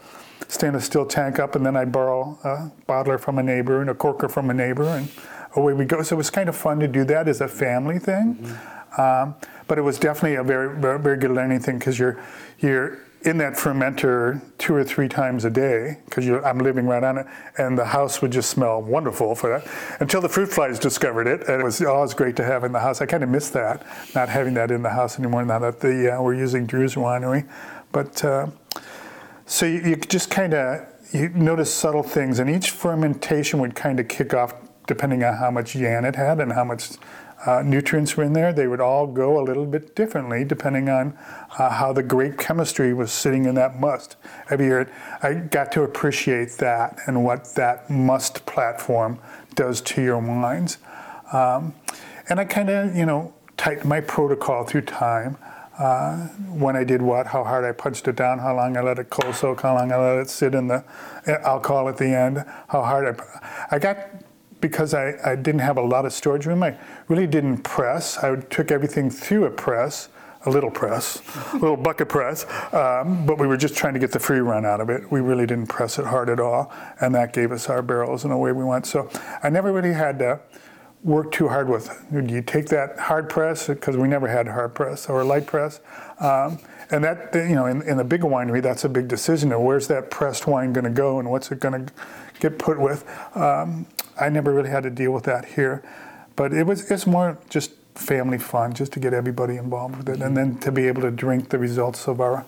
Speaker 2: stainless steel tank up, and then I'd borrow a bottler from a neighbor and a corker from a neighbor, and away we go. So it was kind of fun to do that as a family thing. Mm-hmm. Um, but it was definitely a very, very, very good learning thing because you're, you're in that fermenter two or three times a day because I'm living right on it, and the house would just smell wonderful for that until the fruit flies discovered it, and it was always great to have in the house. I kind of miss that, not having that in the house anymore. Now that the uh, we're using Drew's winery, but uh, so you, you just kind of you notice subtle things, and each fermentation would kind of kick off depending on how much YAN it had and how much uh, nutrients were in there, they would all go a little bit differently depending on uh, how the grape chemistry was sitting in that must. Every year, I got to appreciate that and what that must platform does to your wines. Um, and I kind of, you know, tightened my protocol through time. Uh, when I did what, how hard I punched it down, how long I let it cold soak, how long I let it sit in the alcohol at the end, how hard I. I got because I, I didn't have a lot of storage room, I really didn't press. I took everything through a press, a little press, a little bucket press, um, but we were just trying to get the free run out of it. We really didn't press it hard at all, and that gave us our barrels, and away we went. So I never really had to work too hard with it. Do you take that hard press because we never had hard press or light press, um, and that you know in, in the big winery that's a big decision. Of where's that pressed wine going to go and what's it going to get put with? Um, I never really had to deal with that here, but it was it's more just family fun, just to get everybody involved with it, and then to be able to drink the results of our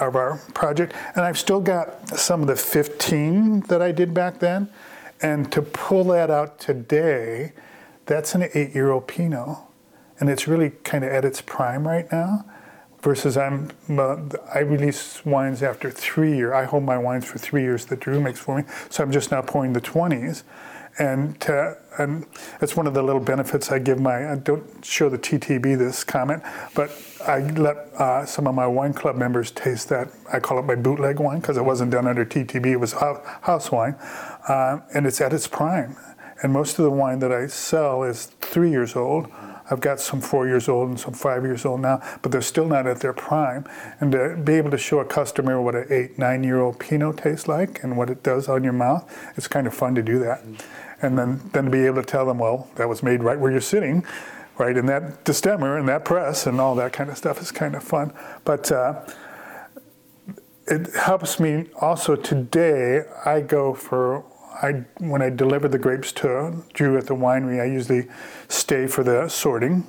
Speaker 2: of our project. And I've still got some of the 15 that I did back then, and to pull that out today, that's an eight-year-old Pinot, and it's really kind of at its prime right now. Versus I'm, uh, I release wines after three years. I hold my wines for three years that Drew makes for me. So I'm just now pouring the 20s and to, and it's one of the little benefits I give my. I don't show the TTB this comment, but I let uh, some of my wine club members taste that. I call it my bootleg wine because it wasn't done under TTB. It was house wine, uh, and it's at its prime. And most of the wine that I sell is three years old. I've got some four years old and some five years old now, but they're still not at their prime. And to be able to show a customer what an eight, nine year old Pinot tastes like and what it does on your mouth, it's kind of fun to do that. And then, then to be able to tell them, well, that was made right where you're sitting, right in that destemmer and that press and all that kind of stuff is kind of fun. But uh, it helps me also today. I go for I when I deliver the grapes to Drew at the winery, I usually stay for the sorting,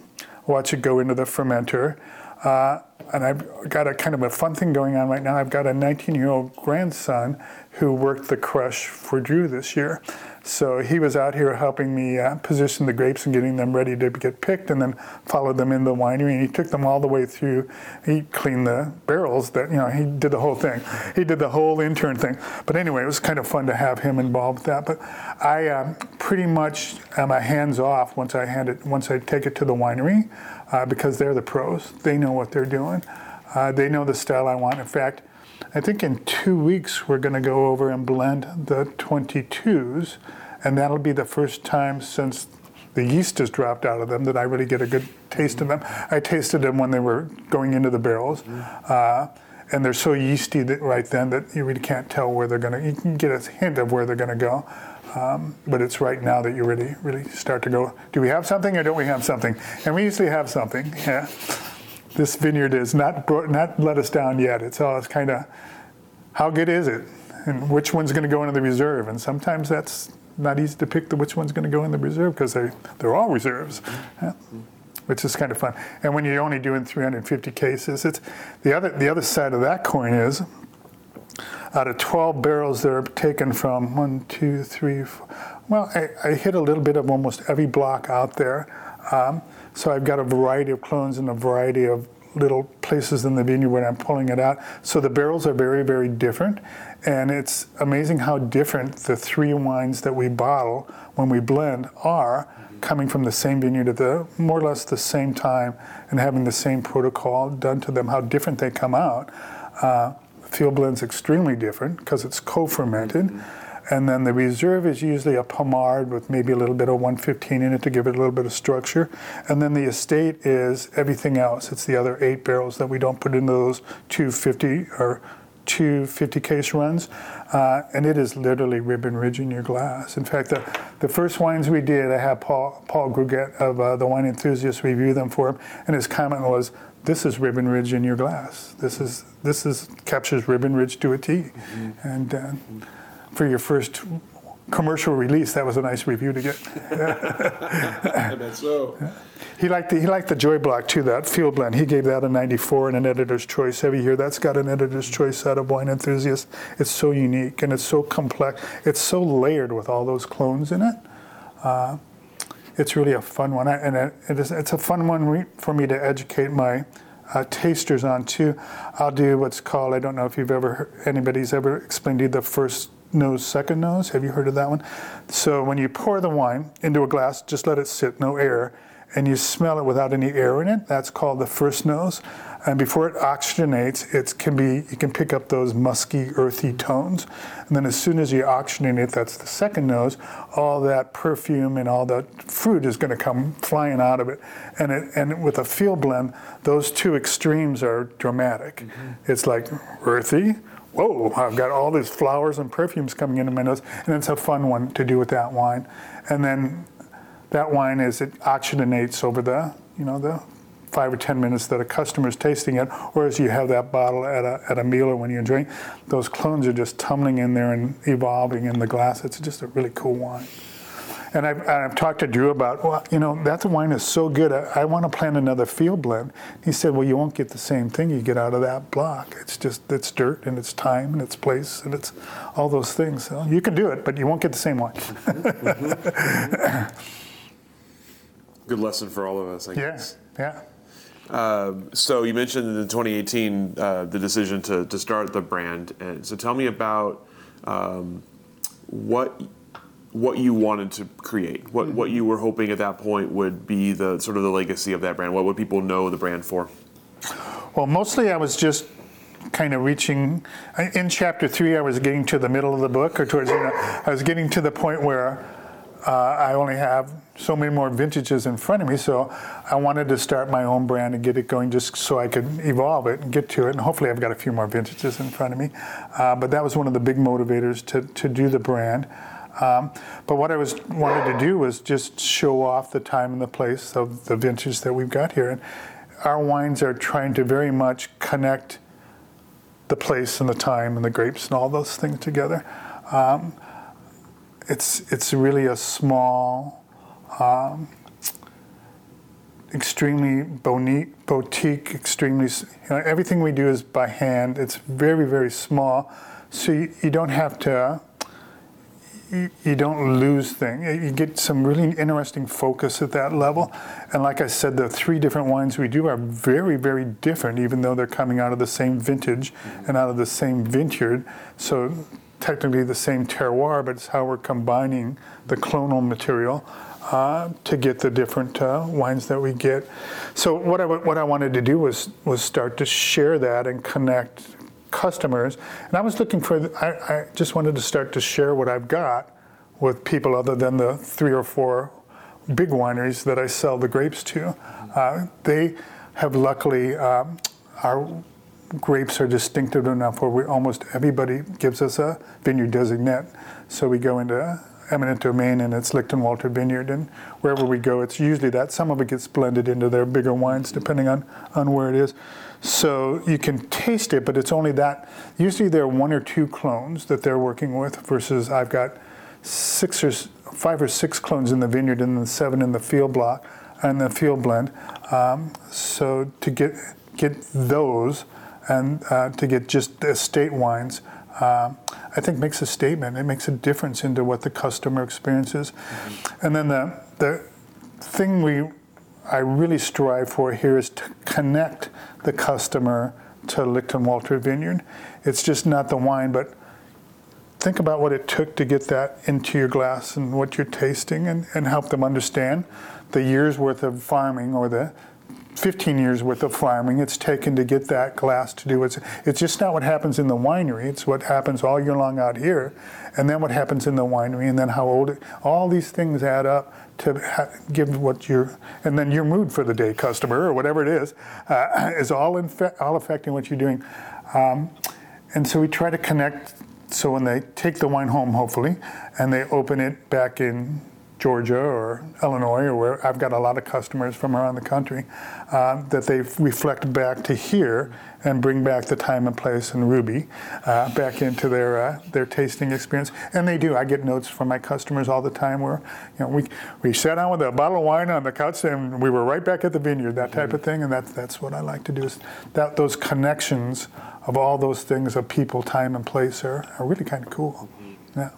Speaker 2: watch it go into the fermenter. Uh, and I've got a kind of a fun thing going on right now. I've got a 19 year old grandson who worked the crush for Drew this year. So he was out here helping me uh, position the grapes and getting them ready to get picked, and then followed them in the winery. And he took them all the way through. He cleaned the barrels. That you know, he did the whole thing. He did the whole intern thing. But anyway, it was kind of fun to have him involved with that. But I um, pretty much am a hands off once I hand it once I take it to the winery, uh, because they're the pros. They know what they're doing. Uh, they know the style I want. In fact. I think in two weeks we're going to go over and blend the 22s, and that'll be the first time since the yeast has dropped out of them that I really get a good taste of them. I tasted them when they were going into the barrels. Uh, and they're so yeasty that right then that you really can't tell where they're going to. You can get a hint of where they're going to go, um, but it's right now that you really, really start to go. Do we have something or don't we have something? And we usually have something. Yeah this vineyard is not brought, not let us down yet. It's all it's kind of how good is it, and which one's going to go into the reserve. And sometimes that's not easy to pick the which one's going to go in the reserve because they they're all reserves. Yeah. Which is kind of fun, and when you're only doing 350 cases, it's the other the other side of that coin is out of 12 barrels that are taken from one, two, three, four, well, I, I hit a little bit of almost every block out there. Um, so I've got a variety of clones and a variety of little places in the vineyard where I'm pulling it out. So the barrels are very, very different. And it's amazing how different the three wines that we bottle when we blend are coming from the same vineyard at the more or less the same time and having the same protocol done to them, how different they come out. Uh, field blend's extremely different because it's co-fermented. Mm-hmm and then the reserve is usually a Pommard with maybe a little bit of 115 in it to give it a little bit of structure. And then the estate is everything else. It's the other eight barrels that we don't put into those 250 or 250 case runs. Uh, and it is literally ribbon ridge in your glass. In fact, the, the first wines we did, I had Paul, Paul Gregutt of uh, the Wine Enthusiast review them for him, and his comment was, this is ribbon ridge in your glass. This is this is captures ribbon ridge to a T. Mm-hmm. and uh, for your first commercial release, that was a nice review to get.
Speaker 1: I bet so.
Speaker 2: He liked the, he liked the Joy Block too, that field blend. He gave that a 94 and an editor's choice. Every year that's got an editor's choice out of Wine Enthusiasts. It's so unique and it's so complex. It's so layered with all those clones in it. Uh, it's really a fun one, and it, it is, it's a fun one for me to educate my uh, tasters on too. I'll do what's called I don't know if you've ever heard, anybody's ever explained to you the first nose, second nose. Have you heard of that one? So when you pour the wine into a glass, just let it sit, no air, and you smell it without any air in it. That's called the first nose. And before it oxygenates, it can be you can pick up those musky, earthy tones. And then as soon as you oxygenate it, that's the second nose. All that perfume and all that fruit is going to come flying out of it. And it, and with a field blend, those two extremes are dramatic. Mm-hmm. It's like earthy, whoa, I've got all these flowers and perfumes coming into my nose. And it's a fun one to do with that wine. And then that wine, is it oxygenates over the, you know, the five or 10 minutes that a customer is tasting it, or as you have that bottle at a, at a meal or when you drink, those clones are just tumbling in there and evolving in the glass. It's just a really cool wine. And I've, I've talked to Drew about, well, you know, that wine is so good. I, I want to plant another field blend. He said, well, you won't get the same thing you get out of that block. It's just, it's dirt and it's time and it's place and it's all those things. So you can do it, but you won't get the same wine.
Speaker 1: good lesson for all of us, I
Speaker 2: guess. Yeah,
Speaker 1: yeah. Uh, so you mentioned in 2018 uh, the decision to, to start the brand. And so tell me about um, what what you wanted to create, what, mm-hmm. what you were hoping at that point would be the sort of the legacy of that brand. What would people know the brand for?
Speaker 2: Well, mostly I was just kind of reaching. In chapter three, I was getting to the middle of the book, or towards, you know, I was getting to the point where uh, I only have so many more vintages in front of me. So I wanted to start my own brand and get it going just so I could evolve it and get to it. And hopefully, I've got a few more vintages in front of me. Uh, but that was one of the big motivators to, to do the brand. Um, but what I was wanted to do was just show off the time and the place of the vintage that we've got here. And our wines are trying to very much connect the place and the time and the grapes and all those things together. Um, it's it's really a small, um, extremely bonique, boutique, extremely. You know, everything we do is by hand. It's very very small, so you, you don't have to you, don't lose things. You get some really interesting focus at that level. And like I said, the three different wines we do are very, very different, even though they're coming out of the same vintage and out of the same vineyard. So technically the same terroir, but it's how we're combining the clonal material uh, to get the different uh, wines that we get. So what I, what I wanted to do was was start to share that and connect customers. And I was looking for, I, I just wanted to start to share what I've got with people other than the three or four big wineries that I sell the grapes to. Uh, they have luckily, um, our grapes are distinctive enough where we, almost everybody gives us a vineyard designate. So we go into eminent domain and it's Lichtenwalter Vineyard, and wherever we go, it's usually that. Some of it gets blended into their bigger wines depending on, on where it is. So you can taste it, but it's only that. Usually there are one or two clones that they're working with versus I've got six or five or six clones in the vineyard and then seven in the field block and the field blend. Um, so to get get those and uh, to get just estate wines, uh, I think makes a statement. It makes a difference into what the customer experiences. Mm-hmm. And then the the thing we I really strive for here is to connect the customer to Lichtenwalter Vineyard. It's just not the wine, but think about what it took to get that into your glass and what you're tasting and, and help them understand the year's worth of farming or the 15 years worth of farming it's taken to get that glass to do it. It's just not what happens in the winery. It's what happens all year long out here, and then what happens in the winery, and then how old. It, all these things add up to ha- give what your and then your mood for the day, customer or whatever it is, uh, is all in fe- all affecting what you're doing. Um, and so we try to connect. So when they take the wine home, hopefully, and they open it back in Georgia or Illinois, or where I've got a lot of customers from around the country, uh, that they reflect back to here and bring back the time and place and Ruby uh, back into their uh, their tasting experience. And they do. I get notes from my customers all the time where you know we we sat down with a bottle of wine on the couch and we were right back at the vineyard, that type of thing. And that's that's what I like to do is that those connections of all those things of people, time, and place are, are really kind of cool. Yeah.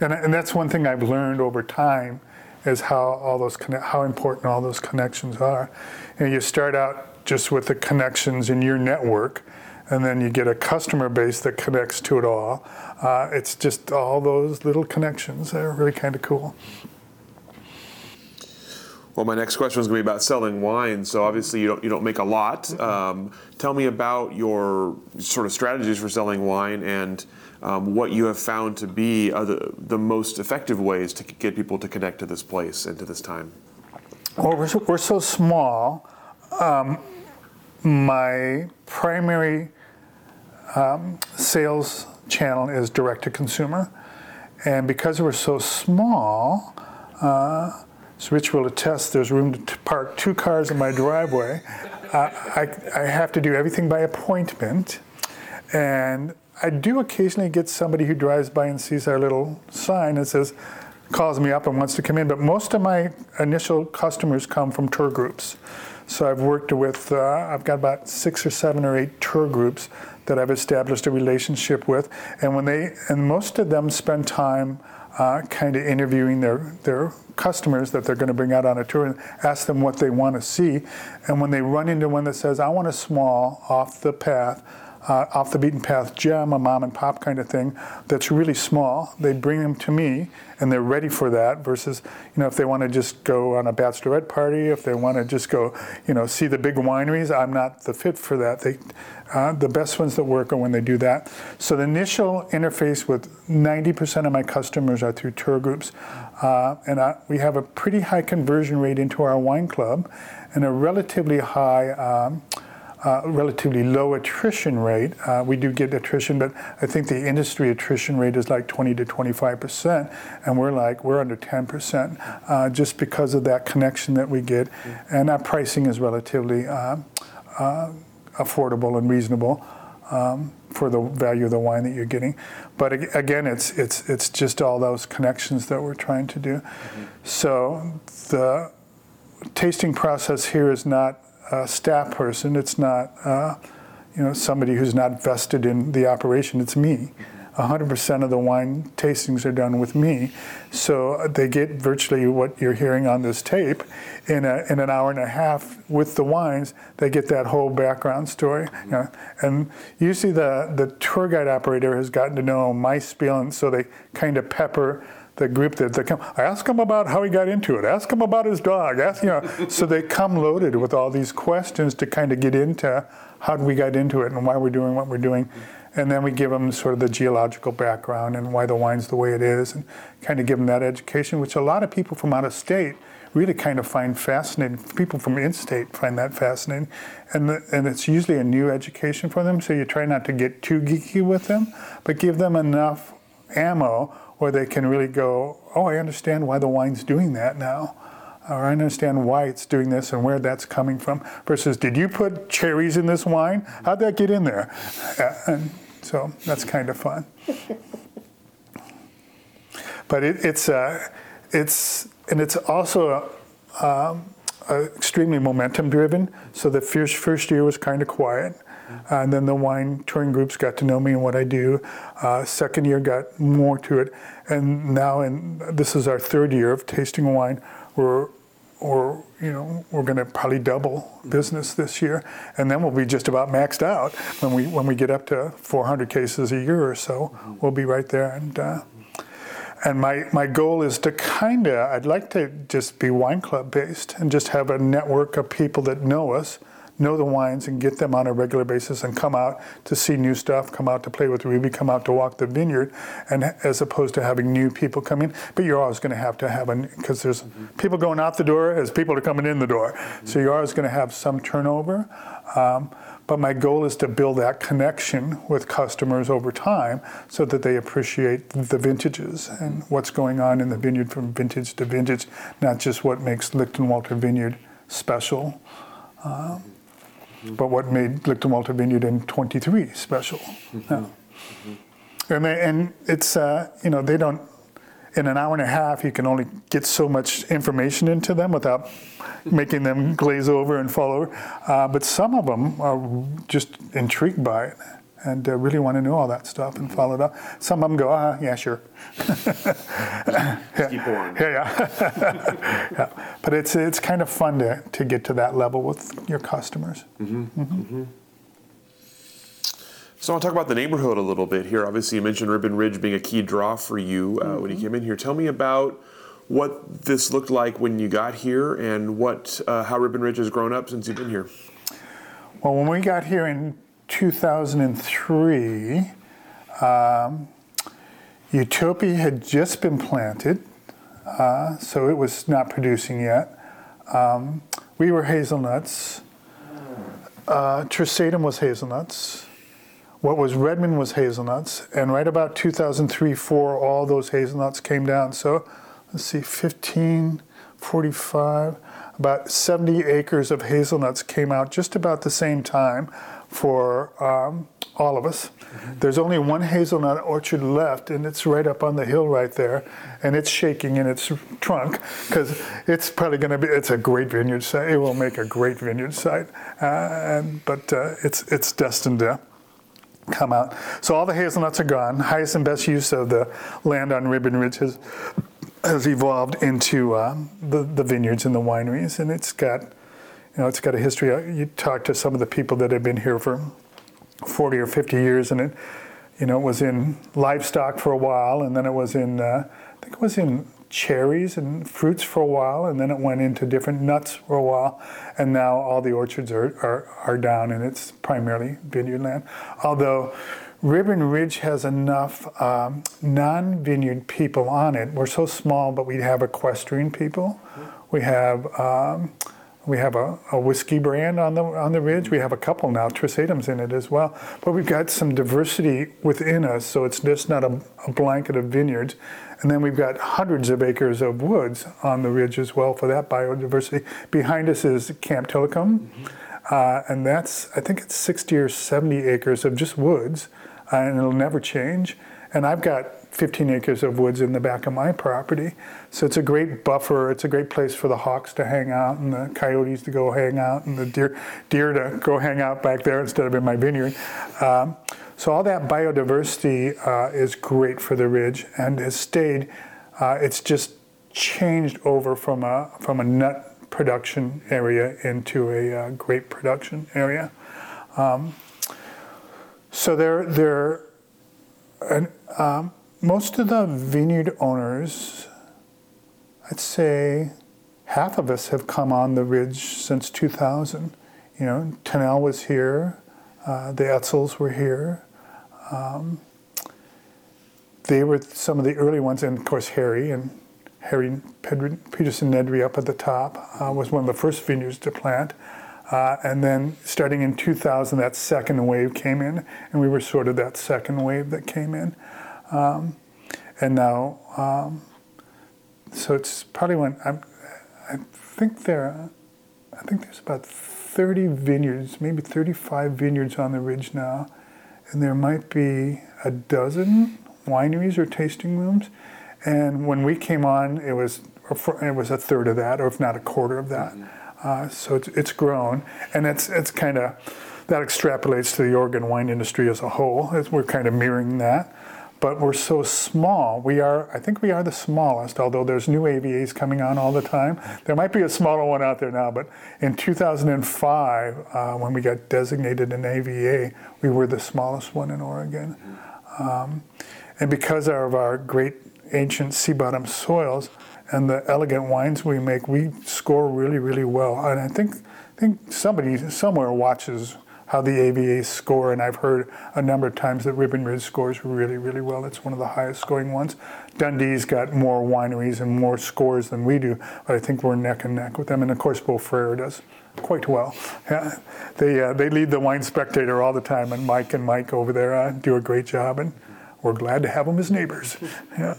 Speaker 2: And, and that's one thing I've learned over time is how all those how important all those connections are. And you start out just with the connections in your network, and then you get a customer base that connects to it all. Uh, it's just all those little connections that are really kind of cool.
Speaker 1: Well, my next question is going to be about selling wine. So obviously, you don't you don't make a lot. Um, tell me about your sort of strategies for selling wine and um, what you have found to be the, the most effective ways to get people to connect to this place and to this time?
Speaker 2: Well, we're so, we're so small. Um, my primary um, sales channel is direct to consumer. And because we're so small, uh, so Rich will attest, there's room to park two cars in my driveway. I, I have to do everything by appointment. And I do occasionally get somebody who drives by and sees our little sign and says, calls me up and wants to come in. But most of my initial customers come from tour groups. So I've worked with, uh, I've got about six or seven or eight tour groups that I've established a relationship with. And when they, and most of them spend time uh, kind of interviewing their, their customers that they're going to bring out on a tour and ask them what they want to see. And when they run into one that says, I want a small, off the path, uh, off the beaten path gem, a mom and pop kind of thing that's really small. They bring them to me and they're ready for that versus, you know, if they want to just go on a bachelorette party, if they want to just go, you know, see the big wineries, I'm not the fit for that. They, uh, the best ones that work are when they do that. So the initial interface with 90% of my customers are through tour groups. Uh, and I, we have a pretty high conversion rate into our wine club and a relatively high um, uh, relatively low attrition rate. Uh, we do get attrition, but I think the industry attrition rate is like 20 to 25 percent, and we're like we're under 10 percent, uh, just because of that connection that we get, and our pricing is relatively uh, uh, affordable and reasonable. Um, for the value of the wine that you're getting, but again, it's it's it's just all those connections that we're trying to do. Mm-hmm. So the tasting process here is not a staff person. It's not, uh, you know, somebody who's not vested in the operation. It's me. 100% of the wine tastings are done with me. So they get virtually what you're hearing on this tape in, a, in an hour and a half with the wines. They get that whole background story. You know? And usually the, the tour guide operator has gotten to know my spiel, and so they kind of pepper the group that they come. Ask them about how he got into it. Ask him about his dog. Ask you know. so they come loaded with all these questions to kind of get into how we got into it and why we're doing what we're doing. And then we give them sort of the geological background and why the wine's the way it is, and kind of give them that education, which a lot of people from out of state really kind of find fascinating. People from in-state find that fascinating, and the, and it's usually a new education for them. So you try not to get too geeky with them, but give them enough ammo where they can really go, oh, I understand why the wine's doing that now. Or I understand why it's doing this and where that's coming from. Versus, did you put cherries in this wine? How'd that get in there? And so that's kind of fun. but it, it's, uh, it's, and it's also um, uh, extremely momentum driven. So the first, first year was kind of quiet. Uh, and then the wine touring groups got to know me and what I do. Uh, second year got more to it, and now in this is our third year of tasting wine. We're or you know we're going to probably double business this year, and then we'll be just about maxed out when we when we get up to 400 cases a year or so. We'll be right there, and uh, and my my goal is to kind of I'd like to just be wine club based and just have a network of people that know us know the wines and get them on a regular basis and come out to see new stuff, come out to play with Ruby, come out to walk the vineyard, and as opposed to having new people come in. But you're always going to have to have because there's mm-hmm. people going out the door as people are coming in the door. Mm-hmm. So you're always going to have some turnover. Um, but my goal is to build that connection with customers over time so that they appreciate the vintages and what's going on in the vineyard from vintage to vintage, not just what makes Lichtenwalter Vineyard special. Um, but what made Walter Vineyard in 23 special. Mm-hmm. Yeah. Mm-hmm. And, they, and it's, uh, you know, they don't, in an hour and a half, you can only get so much information into them without making them glaze over and fall over. Uh, but some of them are just intrigued by it and uh, really want to know all that stuff and follow it up. Some of them go, ah, yeah, sure.
Speaker 1: yeah.
Speaker 2: Yeah, yeah. yeah. But it's, it's kind of fun to, to get to that level with your customers. Mm-hmm. Mm-hmm. Mm-hmm.
Speaker 1: So I want to talk about the neighborhood a little bit here. Obviously, you mentioned Ribbon Ridge being a key draw for you uh, when you mm-hmm. came in here. Tell me about what this looked like when you got here and what uh, how Ribbon Ridge has grown up since you've been here.
Speaker 2: Well, when we got here in 2003, um, Utopia had just been planted, uh, so it was not producing yet. Um, we were hazelnuts. Uh, was hazelnuts. What was Redmond was hazelnuts. And right about 2003 4, all those hazelnuts came down. So let's see, 15, 45, about 70 acres of hazelnuts came out just about the same time for um, all of us. Mm-hmm. There's only one hazelnut orchard left, and it's right up on the hill right there, and it's shaking in its trunk because it's probably going to be. It's a great vineyard site. It will make a great vineyard site, uh, and, but uh, it's it's destined to come out. So all the hazelnuts are gone. Highest and best use of the land on Ribbon Ridge has has evolved into uh, the the vineyards and the wineries, and it's got know, it's got a history. You talk to some of the people that have been here for 40 or 50 years, and it, you know, it was in livestock for a while, and then it was in, uh, I think it was in cherries and fruits for a while, and then it went into different nuts for a while, and now all the orchards are, are, are down, and it's primarily vineyard land. Although Ribbon Ridge has enough um, non vineyard people on it. We're so small, but we have equestrian people. We have. Um, we have a, a, whiskey brand on the on the ridge. We have a couple now, Trisaetum's in it as well. But we've got some diversity within us, so it's just not a, a, blanket of vineyards. And then we've got hundreds of acres of woods on the ridge as well for that biodiversity. Behind us is Camp Tilikum, mm-hmm. uh, and that's I think it's 60 or 70 acres of just woods, uh, and it'll never change. And I've got 15 acres of woods in the back of my property. So it's a great buffer. It's a great place for the hawks to hang out and the coyotes to go hang out and the deer, deer to go hang out back there instead of in my vineyard. Um, so all that biodiversity uh, is great for the ridge and has stayed. Uh, it's just changed over from a from a nut production area into a uh, grape production area. Um, so there there. Um, most of the vineyard owners, I'd say half of us have come on the ridge since 2000. You know, Tunnell was here, uh, the Etzels were here. Um, they were some of the early ones, and of course Harry and Harry Peterson Nedry up at the top uh, was one of the first vineyards to plant. Uh, and then starting in 2000, that second wave came in, and we were sort of that second wave that came in. Um, and now, um, so it's probably when I'm, I think there, I think there's about 30 vineyards, maybe 35 vineyards on the ridge now, and there might be a dozen wineries or tasting rooms. And when we came on, it was it was a third of that, or if not a quarter of that. Mm-hmm. Uh, so it's it's grown, and it's it's kind of that extrapolates to the Oregon wine industry as a whole. It's, we're kind of mirroring that but we're so small. We are, I think we are the smallest, although there's new AVAs coming on all the time. There might be a smaller one out there now, but in 2005, uh, when we got designated an AVA, we were the smallest one in Oregon. Um, and because of our great ancient sea bottom soils and the elegant wines we make, we score really, really well. And I think, I think somebody somewhere watches how the AVAs score, and I've heard a number of times that Ribbon Ridge scores really, really well. It's one of the highest scoring ones. Dundee's got more wineries and more scores than we do, but I think we're neck and neck with them. And of course, Beaux Frères does quite well. Yeah, they uh, they lead the Wine Spectator all the time, and Mike and Mike over there uh, do a great job, and we're glad to have them as neighbors. Yeah.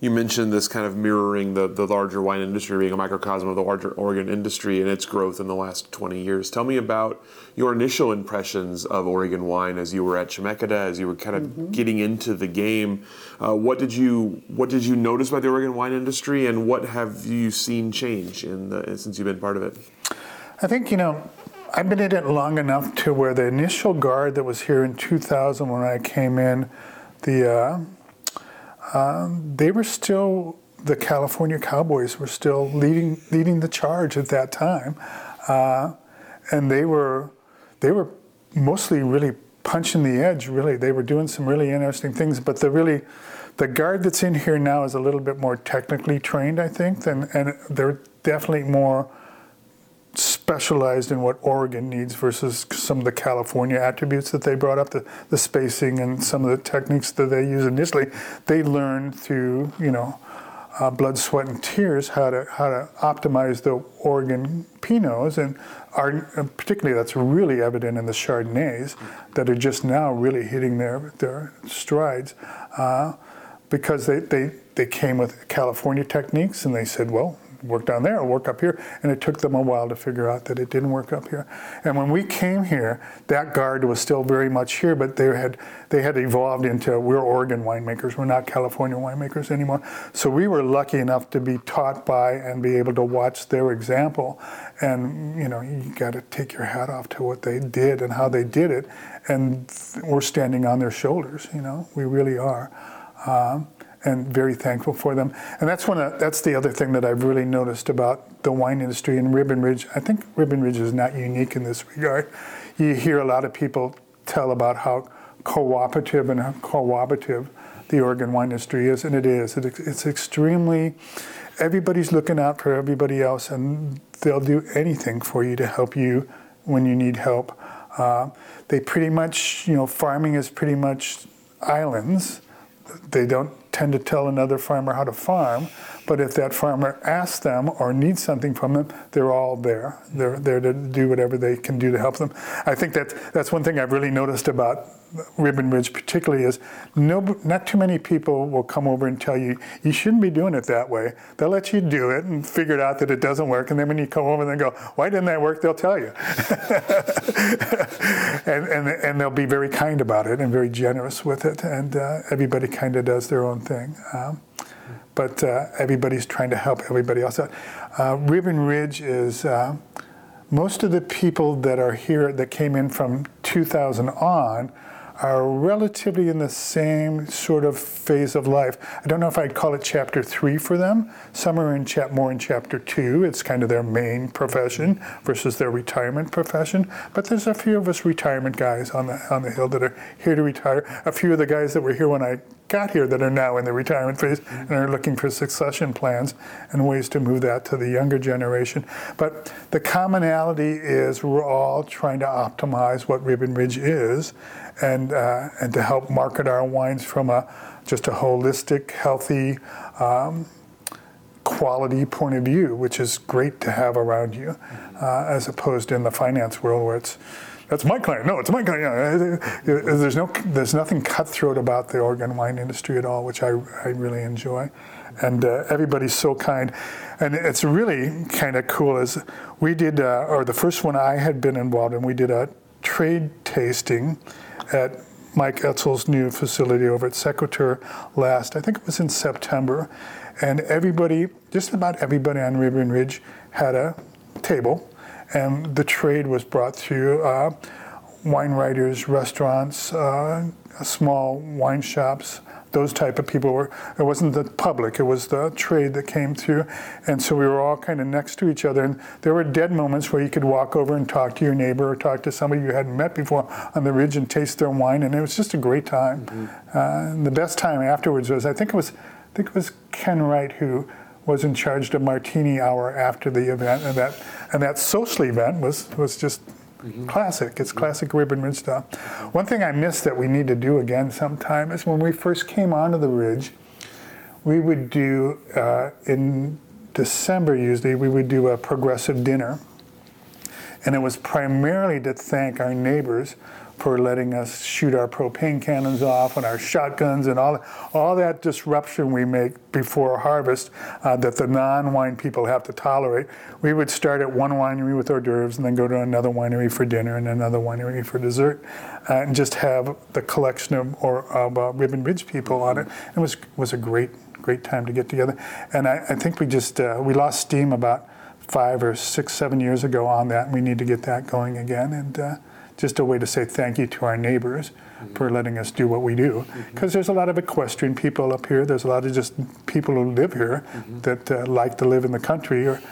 Speaker 1: You mentioned this kind of mirroring the, the larger wine industry, being a microcosm of the larger Oregon industry and its growth in the last 20 years. Tell me about your initial impressions of Oregon wine as you were at Chemeketa, as you were kind of mm-hmm. getting into the game. Uh, what did you What did you notice about the Oregon wine industry, and what have you seen change in the, since you've been part of it?
Speaker 2: I think you know I've been in it long enough to where the initial guard that was here in 2000 when I came in, the uh, um, they were still the California Cowboys were still leading leading the charge at that time, uh, and they were they were mostly really punching the edge. Really, they were doing some really interesting things. But the really the guard that's in here now is a little bit more technically trained, I think, than and they're definitely more specialized in what Oregon needs versus some of the California attributes that they brought up, the, the spacing and some of the techniques that they use initially. They learned through, you know, uh, blood, sweat, and tears how to how to optimize the Oregon Pinots, and are, particularly that's really evident in the Chardonnays that are just now really hitting their their strides, uh, because they, they they came with California techniques, and they said, well, work down there or work up here. And it took them a while to figure out that it didn't work up here. And when we came here, that guard was still very much here, but they had they had evolved into we're Oregon winemakers, we're not California winemakers anymore. So we were lucky enough to be taught by and be able to watch their example. And you know, you got to take your hat off to what they did and how they did it. And we're standing on their shoulders. You know, we really are. Um, and very thankful for them. And that's one of, that's the other thing that I've really noticed about the wine industry in Ribbon Ridge. I think Ribbon Ridge is not unique in this regard. you hear a lot of people tell about how cooperative and how cooperative the Oregon wine industry is, and it is. It, it's extremely, everybody's looking out for everybody else, and they'll do anything for you to help you when you need help. Uh, they pretty much, you know, farming is pretty much islands. They don't tend to tell another farmer how to farm, but if that farmer asks them or needs something from them, they're all there. They're there to do whatever they can do to help them. I think that that's one thing I've really noticed about Ribbon Ridge particularly is no, not too many people will come over and tell you you shouldn't be doing it that way. They'll let you do it and figure it out that it doesn't work, and then when you come over and go, "Why didn't that work?" They'll tell you, and, and and they'll be very kind about it and very generous with it, and uh, everybody kind of does their own thing. Um, but uh, everybody's trying to help everybody else out. Uh, Ribbon Ridge is uh, most of the people that are here that came in from 2000 on are relatively in the same sort of phase of life. I don't know if I'd call it chapter three for them. Some are in chap more in chapter two. It's kind of their main profession versus their retirement profession. But there's a few of us retirement guys on the on the hill that are here to retire. A few of the guys that were here when I got here that are now in the retirement phase and are looking for succession plans and ways to move that to the younger generation. But the commonality is we're all trying to optimize what Ribbon Ridge is and, uh, and to help market our wines from a just a holistic, healthy, um, quality point of view, which is great to have around you, uh, as opposed in the finance world where it's that's my client. No, it's my client. There's no, there's nothing cutthroat about the Oregon wine industry at all, which I, I really enjoy. And uh, everybody's so kind. And it's really kind of cool is we did, uh, or the first one I had been involved in, we did a trade tasting at Mike Etzel's new facility over at Sequitur last, I think it was in September. And everybody, just about everybody on Ribbon Ridge had a table and the trade was brought through uh, wine writers, restaurants, uh, small wine shops. Those type of people were. It wasn't the public; it was the trade that came through, and so we were all kind of next to each other. And there were dead moments where you could walk over and talk to your neighbor or talk to somebody you hadn't met before on the ridge and taste their wine, and it was just a great time. Mm-hmm. Uh, the best time afterwards was, I think it was, I think it was Ken Wright who was in charge of martini hour after the event, and that and that social event was was just mm-hmm. classic. It's mm-hmm. classic Ribbon Ridge stuff. One thing I miss that we need to do again sometime is when we first came onto the ridge, we would do uh, in December usually we would do a progressive dinner, and it was primarily to thank our neighbors for letting us shoot our propane cannons off and our shotguns and all, all that disruption we make before harvest uh, that the non-wine people have to tolerate. We would start at one winery with hors d'oeuvres and then go to another winery for dinner and another winery for dessert uh, and just have the collection of, or, of uh, Ribbon Ridge people on it. It was, was a great, great time to get together. And I, I think we just, uh, we lost steam about five or six, seven years ago on that, and we need to get that going again. And uh, just a way to say thank you to our neighbors mm-hmm. for letting us do what we do. Because mm-hmm. there's a lot of equestrian people up here. There's a lot of just people who live here mm-hmm. that uh, like to live in the country. Or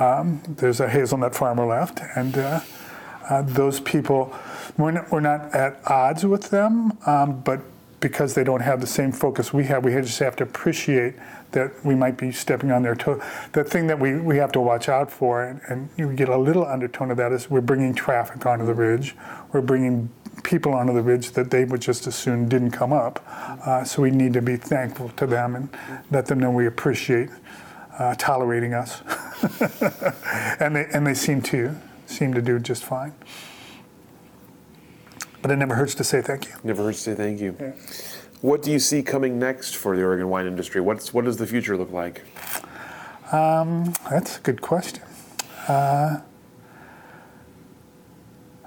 Speaker 2: um, there's a hazelnut farmer left, and uh, uh, those people, we're not, we're not, at odds with them, um, but because they don't have the same focus we have, we just have to appreciate that we might be stepping on their toe. The thing that we, we have to watch out for, and, and you get a little undertone of that, is we're bringing traffic onto the ridge. We're bringing people onto the ridge that they would just as soon didn't come up. Uh, so we need to be thankful to them and let them know we appreciate uh, tolerating us. and they and they seem to seem to do just fine. But it never hurts to say thank you.
Speaker 1: Never hurts to say thank you. Yeah. What do you see coming next for the Oregon wine industry? What's, what does the future look like?
Speaker 2: Um, that's a good question. Uh,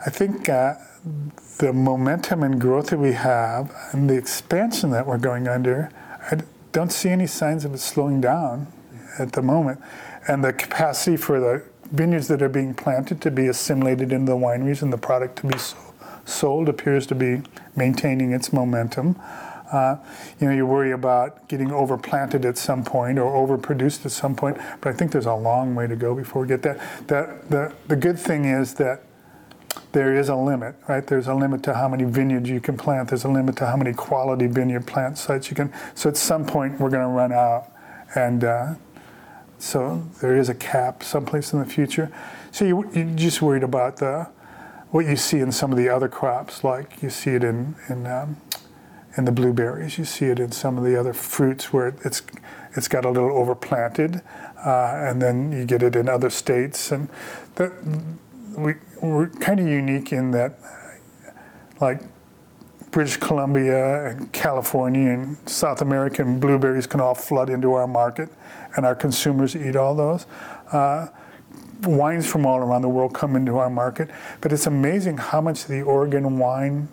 Speaker 2: I think uh, the momentum and growth that we have and the expansion that we're going under, I don't see any signs of it slowing down at the moment. And the capacity for the vineyards that are being planted to be assimilated into the wineries and the product to be sold appears to be maintaining its momentum. Uh, you know, you worry about getting overplanted at some point or overproduced at some point, but I think there's a long way to go before we get that. The, the, the good thing is that there is a limit, right? There's a limit to how many vineyards you can plant. There's a limit to how many quality vineyard plant sites you can. So at some point, we're going to run out, and uh, so there is a cap someplace in the future. So you, you're just worried about the what you see in some of the other crops, like you see it in in um, in the blueberries. You see it in some of the other fruits where it's it's got a little overplanted, uh, and then you get it in other states. And that, we, we're kind of unique in that, like British Columbia and California and South American blueberries can all flood into our market, and our consumers eat all those. Uh, wines from all around the world come into our market, but it's amazing how much the Oregon wine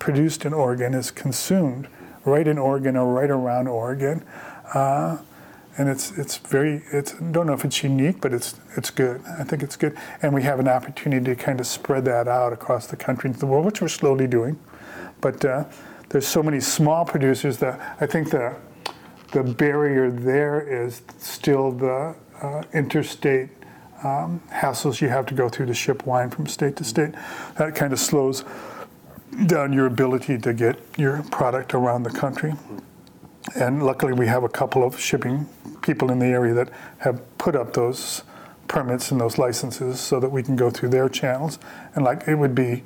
Speaker 2: produced in Oregon is consumed right in Oregon or right around Oregon. Uh, and it's it's very it's I don't know if it's unique, but it's it's good. I think it's good, and we have an opportunity to kind of spread that out across the country and the world, which we're slowly doing. But uh, there's so many small producers that I think the the barrier there is still the uh, interstate um, hassles you have to go through to ship wine from state to state. That kind of slows down your ability to get your product around the country. And luckily, we have a couple of shipping people in the area that have put up those permits and those licenses so that we can go through their channels. And like it would be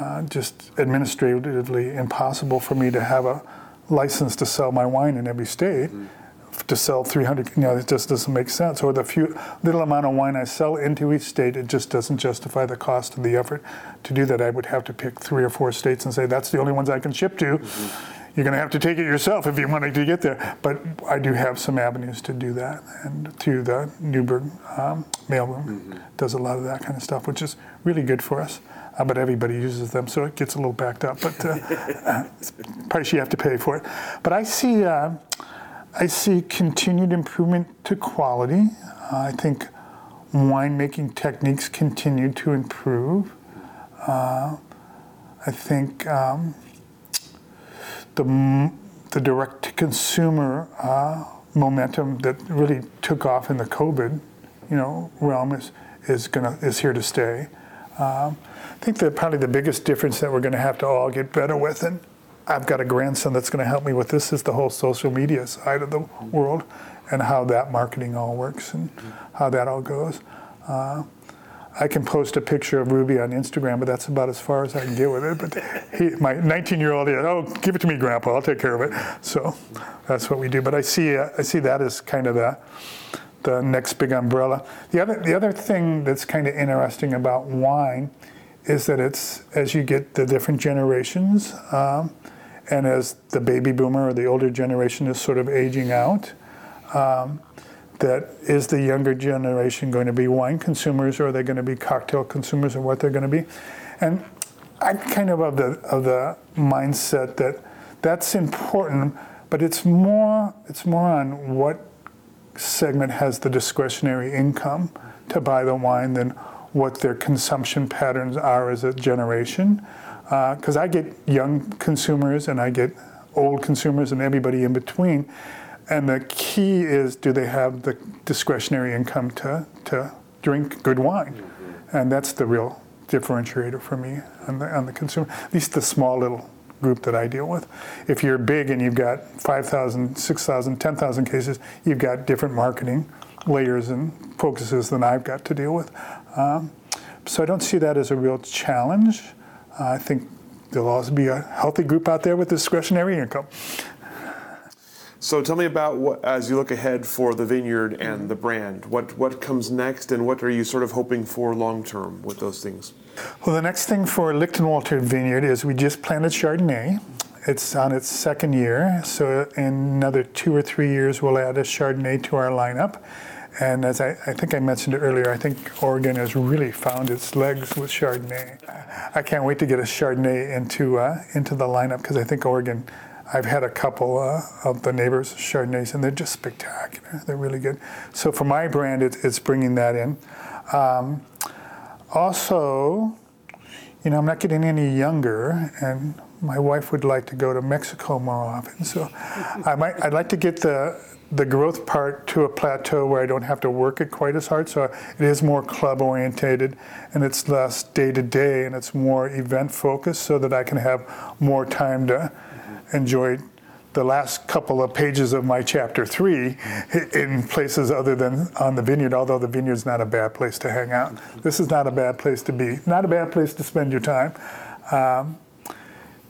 Speaker 2: uh, just administratively impossible for me to have a license to sell my wine in every state. Mm-hmm. To sell 300, you know, it just doesn't make sense. Or the few little amount of wine I sell into each state, it just doesn't justify the cost of the effort to do that. I would have to pick three or four states and say that's the only ones I can ship to. Mm-hmm you're going to have to take it yourself if you want to get there. But I do have some avenues to do that, and through the Newberg um, mailroom mm-hmm. does a lot of that kind of stuff, which is really good for us. Uh, but everybody uses them, so it gets a little backed up. But uh, uh, price you have to pay for it. But I see, uh, I see continued improvement to quality. I think winemaking techniques continue to improve. Uh, I think. Um, the, the direct to consumer uh, momentum that really took off in the COVID, you know, realm is is gonna is here to stay. Um, I think that probably the biggest difference that we're going to have to all get better with, and I've got a grandson that's going to help me with this, is the whole social media side of the world and how that marketing all works and how that all goes. Uh, I can post a picture of Ruby on Instagram, but that's about as far as I can get with it. But he, my 19-year-old, oh, give it to me, Grandpa. I'll take care of it. So that's what we do. But I see, uh, I see that as kind of the the next big umbrella. The other, the other thing that's kind of interesting about wine is that it's as you get the different generations, um, and as the baby boomer or the older generation is sort of aging out. Um, that is the younger generation going to be wine consumers or are they going to be cocktail consumers or what they're going to be and i'm kind of of the of the mindset that that's important but it's more it's more on what segment has the discretionary income to buy the wine than what their consumption patterns are as a generation because uh, i get young consumers and i get old consumers and everybody in between and the key is do they have the discretionary income to, to drink good wine? Mm-hmm. And that's the real differentiator for me on the, on the consumer, at least the small little group that I deal with. If you're big and you've got 5,000, 6,000, 10,000 cases, you've got different marketing layers and focuses than I've got to deal with. Um, so I don't see that as a real challenge. I think there'll always be a healthy group out there with discretionary income.
Speaker 1: So tell me about what, as you look ahead for the vineyard and the brand, what, what comes next and what are you sort of hoping for long term with those things?
Speaker 2: Well, the next thing for Lichtenwalter Vineyard is we just planted Chardonnay. It's on its second year, so in another two or three years, we'll add a Chardonnay to our lineup. And as I, I, think I mentioned earlier, I think Oregon has really found its legs with Chardonnay. I can't wait to get a Chardonnay into uh, into the lineup because I think Oregon I've had a couple uh, of the neighbors Chardonnays, and they're just spectacular. They're really good. So for my brand, it, it's bringing that in. Um, also, you know, I'm not getting any younger, and my wife would like to go to Mexico more often. So I might, I'd like to get the the growth part to a plateau where I don't have to work it quite as hard. So it is more club orientated and it's less day to day and it's more event focused so that I can have more time to enjoy the last couple of pages of my chapter three in places other than on the vineyard, although the vineyard's not a bad place to hang out. This is not a bad place to be, not a bad place to spend your time. Um,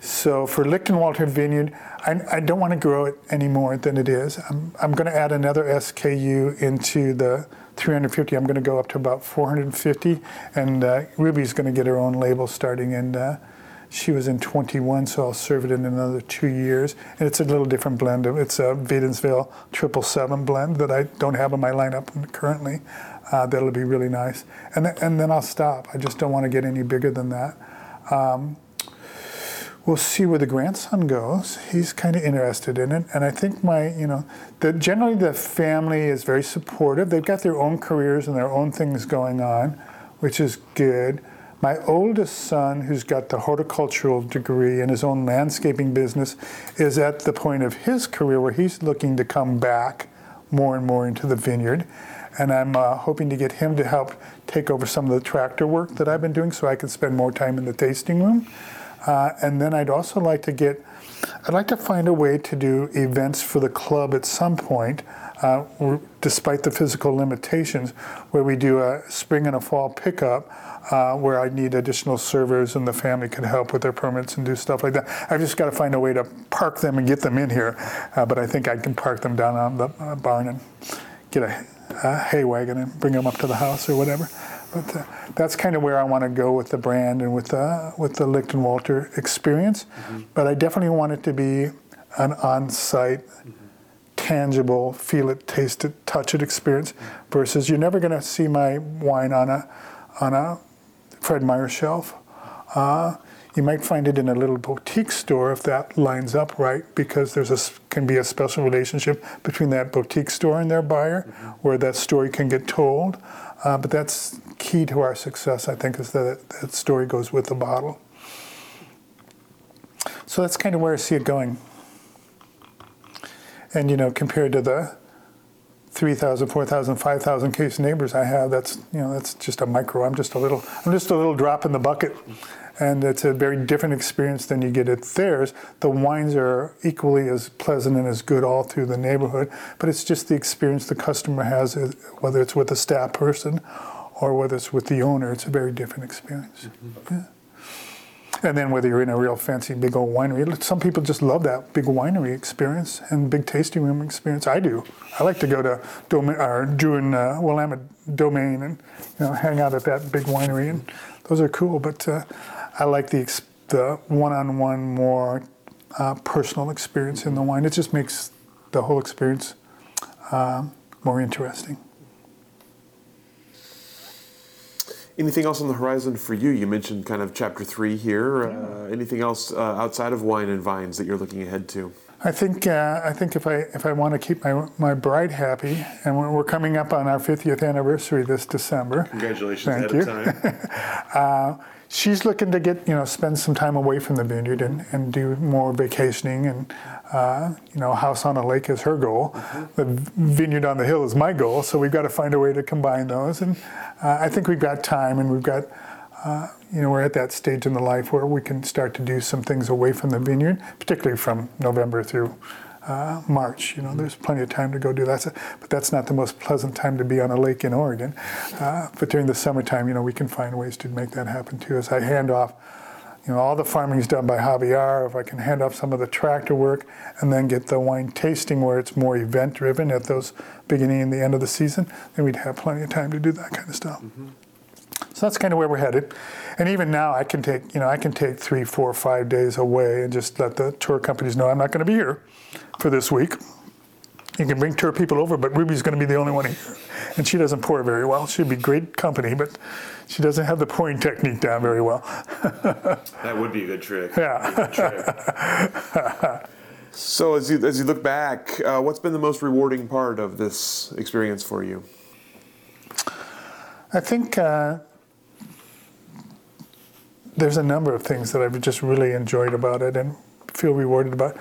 Speaker 2: so for Lichtenwalter Vineyard, I, I, don't want to grow it any more than it is. I'm, I'm going to add another SKU into the 350. I'm going to go up to about 450, and uh, Ruby's going to get her own label starting in. Uh, she was in 21, so I'll serve it in another two years. And it's a little different blend. It's a Wadenswil triple seven blend that I don't have in my lineup currently. Uh, that'll be really nice. And, th- and then I'll stop. I just don't want to get any bigger than that. Um, we'll see where the grandson goes. He's kind of interested in it, and I think my, you know, the, generally the family is very supportive. They've got their own careers and their own things going on, which is good. My oldest son, who's got the horticultural degree and his own landscaping business, is at the point of his career where he's looking to come back more and more into the vineyard. And I'm uh, hoping to get him to help take over some of the tractor work that I've been doing so I can spend more time in the tasting room. Uh, and then I'd also like to get, I'd like to find a way to do events for the club at some point, uh, despite the physical limitations, where we do a spring and a fall pickup. Uh, where I need additional servers and the family can help with their permits and do stuff like that. I've just got to find a way to park them and get them in here, uh, but I think I can park them down on the uh, barn and get a, a hay wagon and bring them up to the house or whatever. But uh, that's kind of where I want to go with the brand and with the with the Lichtenwalter experience. Mm-hmm. But I definitely want it to be an on-site, mm-hmm. tangible, feel it, taste it, touch it experience. Mm-hmm. Versus you're never going to see my wine on a on a Fred Meyer shelf. Uh, you might find it in a little boutique store if that lines up right, because there's a can be a special relationship between that boutique store and their buyer, mm-hmm. where that story can get told. Uh, but that's key to our success, I think, is that that story goes with the bottle. So that's kind of where I see it going. And you know, compared to the 3,000, 4,000, 5,000 case neighbors I have, that's you know, that's just a micro. I'm just a little, I'm just a little drop in the bucket and it's a very different experience than you get at theirs. The wines are equally as pleasant and as good all through the neighborhood, but it's just the experience the customer has, whether it's with a staff person or whether it's with the owner. It's a very different experience. Mm-hmm. Yeah. And then whether you're in a real fancy big old winery, some people just love that big winery experience and big tasting room experience. I do. I like to go to Domain, or June uh, Willamette Domain and you know hang out at that big winery, and those are cool. But uh, I like the the one-on-one, more uh, personal experience in the wine. It just makes the whole experience uh, more interesting.
Speaker 1: Anything else on the horizon for you? You mentioned kind of chapter three here. Yeah. Uh, anything else uh, outside of wine and vines that you're looking ahead to?
Speaker 2: I think uh, I think if I if I want to keep my my bride happy, and we're, we're coming up on our 50th anniversary this December.
Speaker 1: Congratulations Thank ahead you. of time.
Speaker 2: Uh, she's looking to get you know spend some time away from the vineyard and, and do more vacationing and uh, you know house on a lake is her goal mm-hmm. the vineyard on the hill is my goal so we've got to find a way to combine those and uh, i think we've got time and we've got uh, you know we're at that stage in the life where we can start to do some things away from the vineyard particularly from november through uh, March. You know, there's plenty of time to go do that. But that's not the most pleasant time to be on a lake in Oregon. Uh, but during the summertime, you know, we can find ways to make that happen too. As I hand off, you know, all the farming is done by Javier. If I can hand off some of the tractor work and then get the wine tasting where it's more event driven at those beginning and the end of the season, then we'd have plenty of time to do that kind of stuff. Mm-hmm. So that's kind of where we're headed. And even now, I can take you know I can take three, four, five days away and just let the tour companies know I'm not going to be here for this week. You can bring tour people over, but Ruby's going to be the only one here. And she doesn't pour very well. She'd be great company, but she doesn't have the pouring technique down very well.
Speaker 1: that would be a good trick.
Speaker 2: Yeah. Good
Speaker 1: trick. so as you, as you look back, uh, what's been the most rewarding part of this experience for you?
Speaker 2: I think uh, there's a number of things that I've just really enjoyed about it and feel rewarded about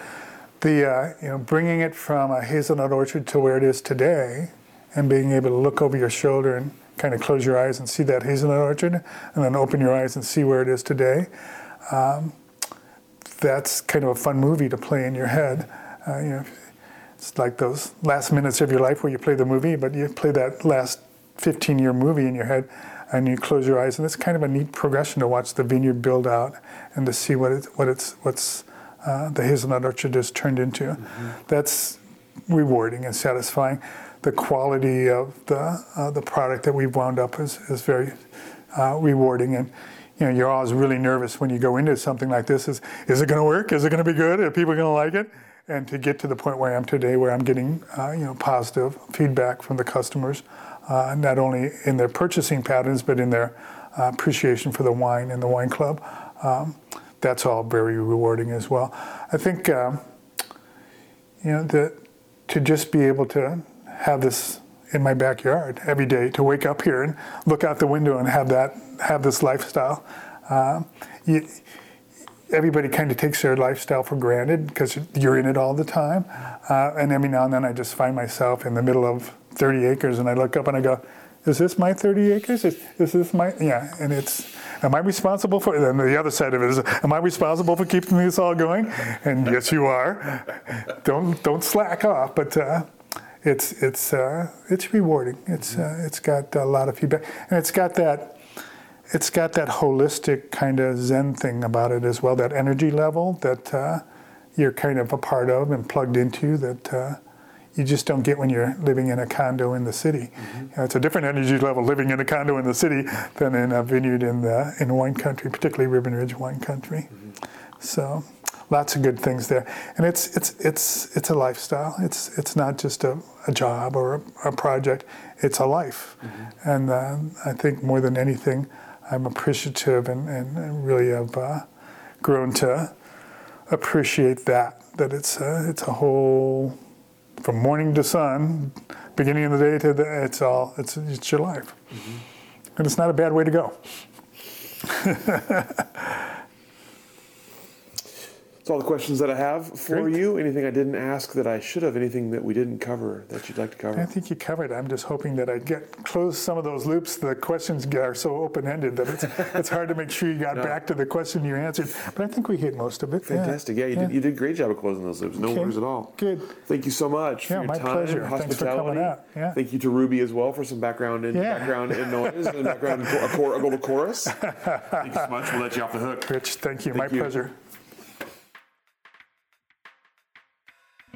Speaker 2: the uh, you know bringing it from a hazelnut orchard to where it is today, and being able to look over your shoulder and kind of close your eyes and see that hazelnut orchard, and then open your eyes and see where it is today. Um, that's kind of a fun movie to play in your head. Uh, you know, it's like those last minutes of your life where you play the movie, but you play that last 15 year movie in your head and you close your eyes and it's kind of a neat progression to watch the vineyard build out and to see what it, what it's what's uh, the hazelnut orchard has turned into. Mm-hmm. That's rewarding and satisfying. The quality of the uh, the product that we've wound up is, is very uh, rewarding and you know you're always really nervous when you go into something like this is is it going to work is it going to be good are people going to like it and to get to the point where I am today where I'm getting uh, you know positive feedback from the customers uh, not only in their purchasing patterns, but in their uh, appreciation for the wine and the wine club. Um, that's all very rewarding as well. I think, um, you know, that to just be able to have this in my backyard every day, to wake up here and look out the window and have that, have this lifestyle. Uh, you, everybody kind of takes their lifestyle for granted because you're in it all the time. Uh, and every now and then I just find myself in the middle of 30 acres and I look up and I go, is this my 30 acres? Is, is this my, yeah, and it's, am I responsible for, and the other side of it is, am I responsible for keeping this all going? And yes, you are. don't, don't slack off, but uh, it's, it's, uh, it's rewarding. It's, uh, it's got a lot of feedback and it's got that, it's got that holistic kind of Zen thing about it as well, that energy level that uh, you're kind of a part of and plugged into that uh, you just don't get when you're living in a condo in the city. Mm-hmm. You know, it's a different energy level living in a condo in the city than in a vineyard in the in wine country, particularly Ribbon Ridge wine country. Mm-hmm. So lots of good things there, and it's it's it's it's a lifestyle. It's it's not just a, a job or a, a, project. It's a life, mm-hmm. and uh, I think more than anything, I'm appreciative and, and really have uh, grown to appreciate that. That it's a, it's a whole from morning to sun, beginning of the day to the, it's all, it's, it's your life. Mm-hmm. And it's not a bad way to go.
Speaker 1: That's all the questions that I have for Great. you. Anything I didn't ask that I should have? Anything that we didn't cover that you'd like to cover?
Speaker 2: I think you covered. I'm just hoping that I get close some of those loops. The questions are so open-ended that it's it's hard to make sure you got no. back to the question you answered. But I think we hit most of it.
Speaker 1: Fantastic. Yeah, yeah you, yeah. Did, you did a great job of closing those loops. No okay. worries at all.
Speaker 2: Good.
Speaker 1: Thank you so much
Speaker 2: yeah,
Speaker 1: for your
Speaker 2: my
Speaker 1: time,
Speaker 2: pleasure.
Speaker 1: hospitality.
Speaker 2: Thanks for coming out. Yeah.
Speaker 1: Thank you to Ruby as well for some background and yeah. background and noise and background a, cor- a chorus. Thank you so much. We'll let you off the hook.
Speaker 2: Rich, thank you. Thank my you. pleasure.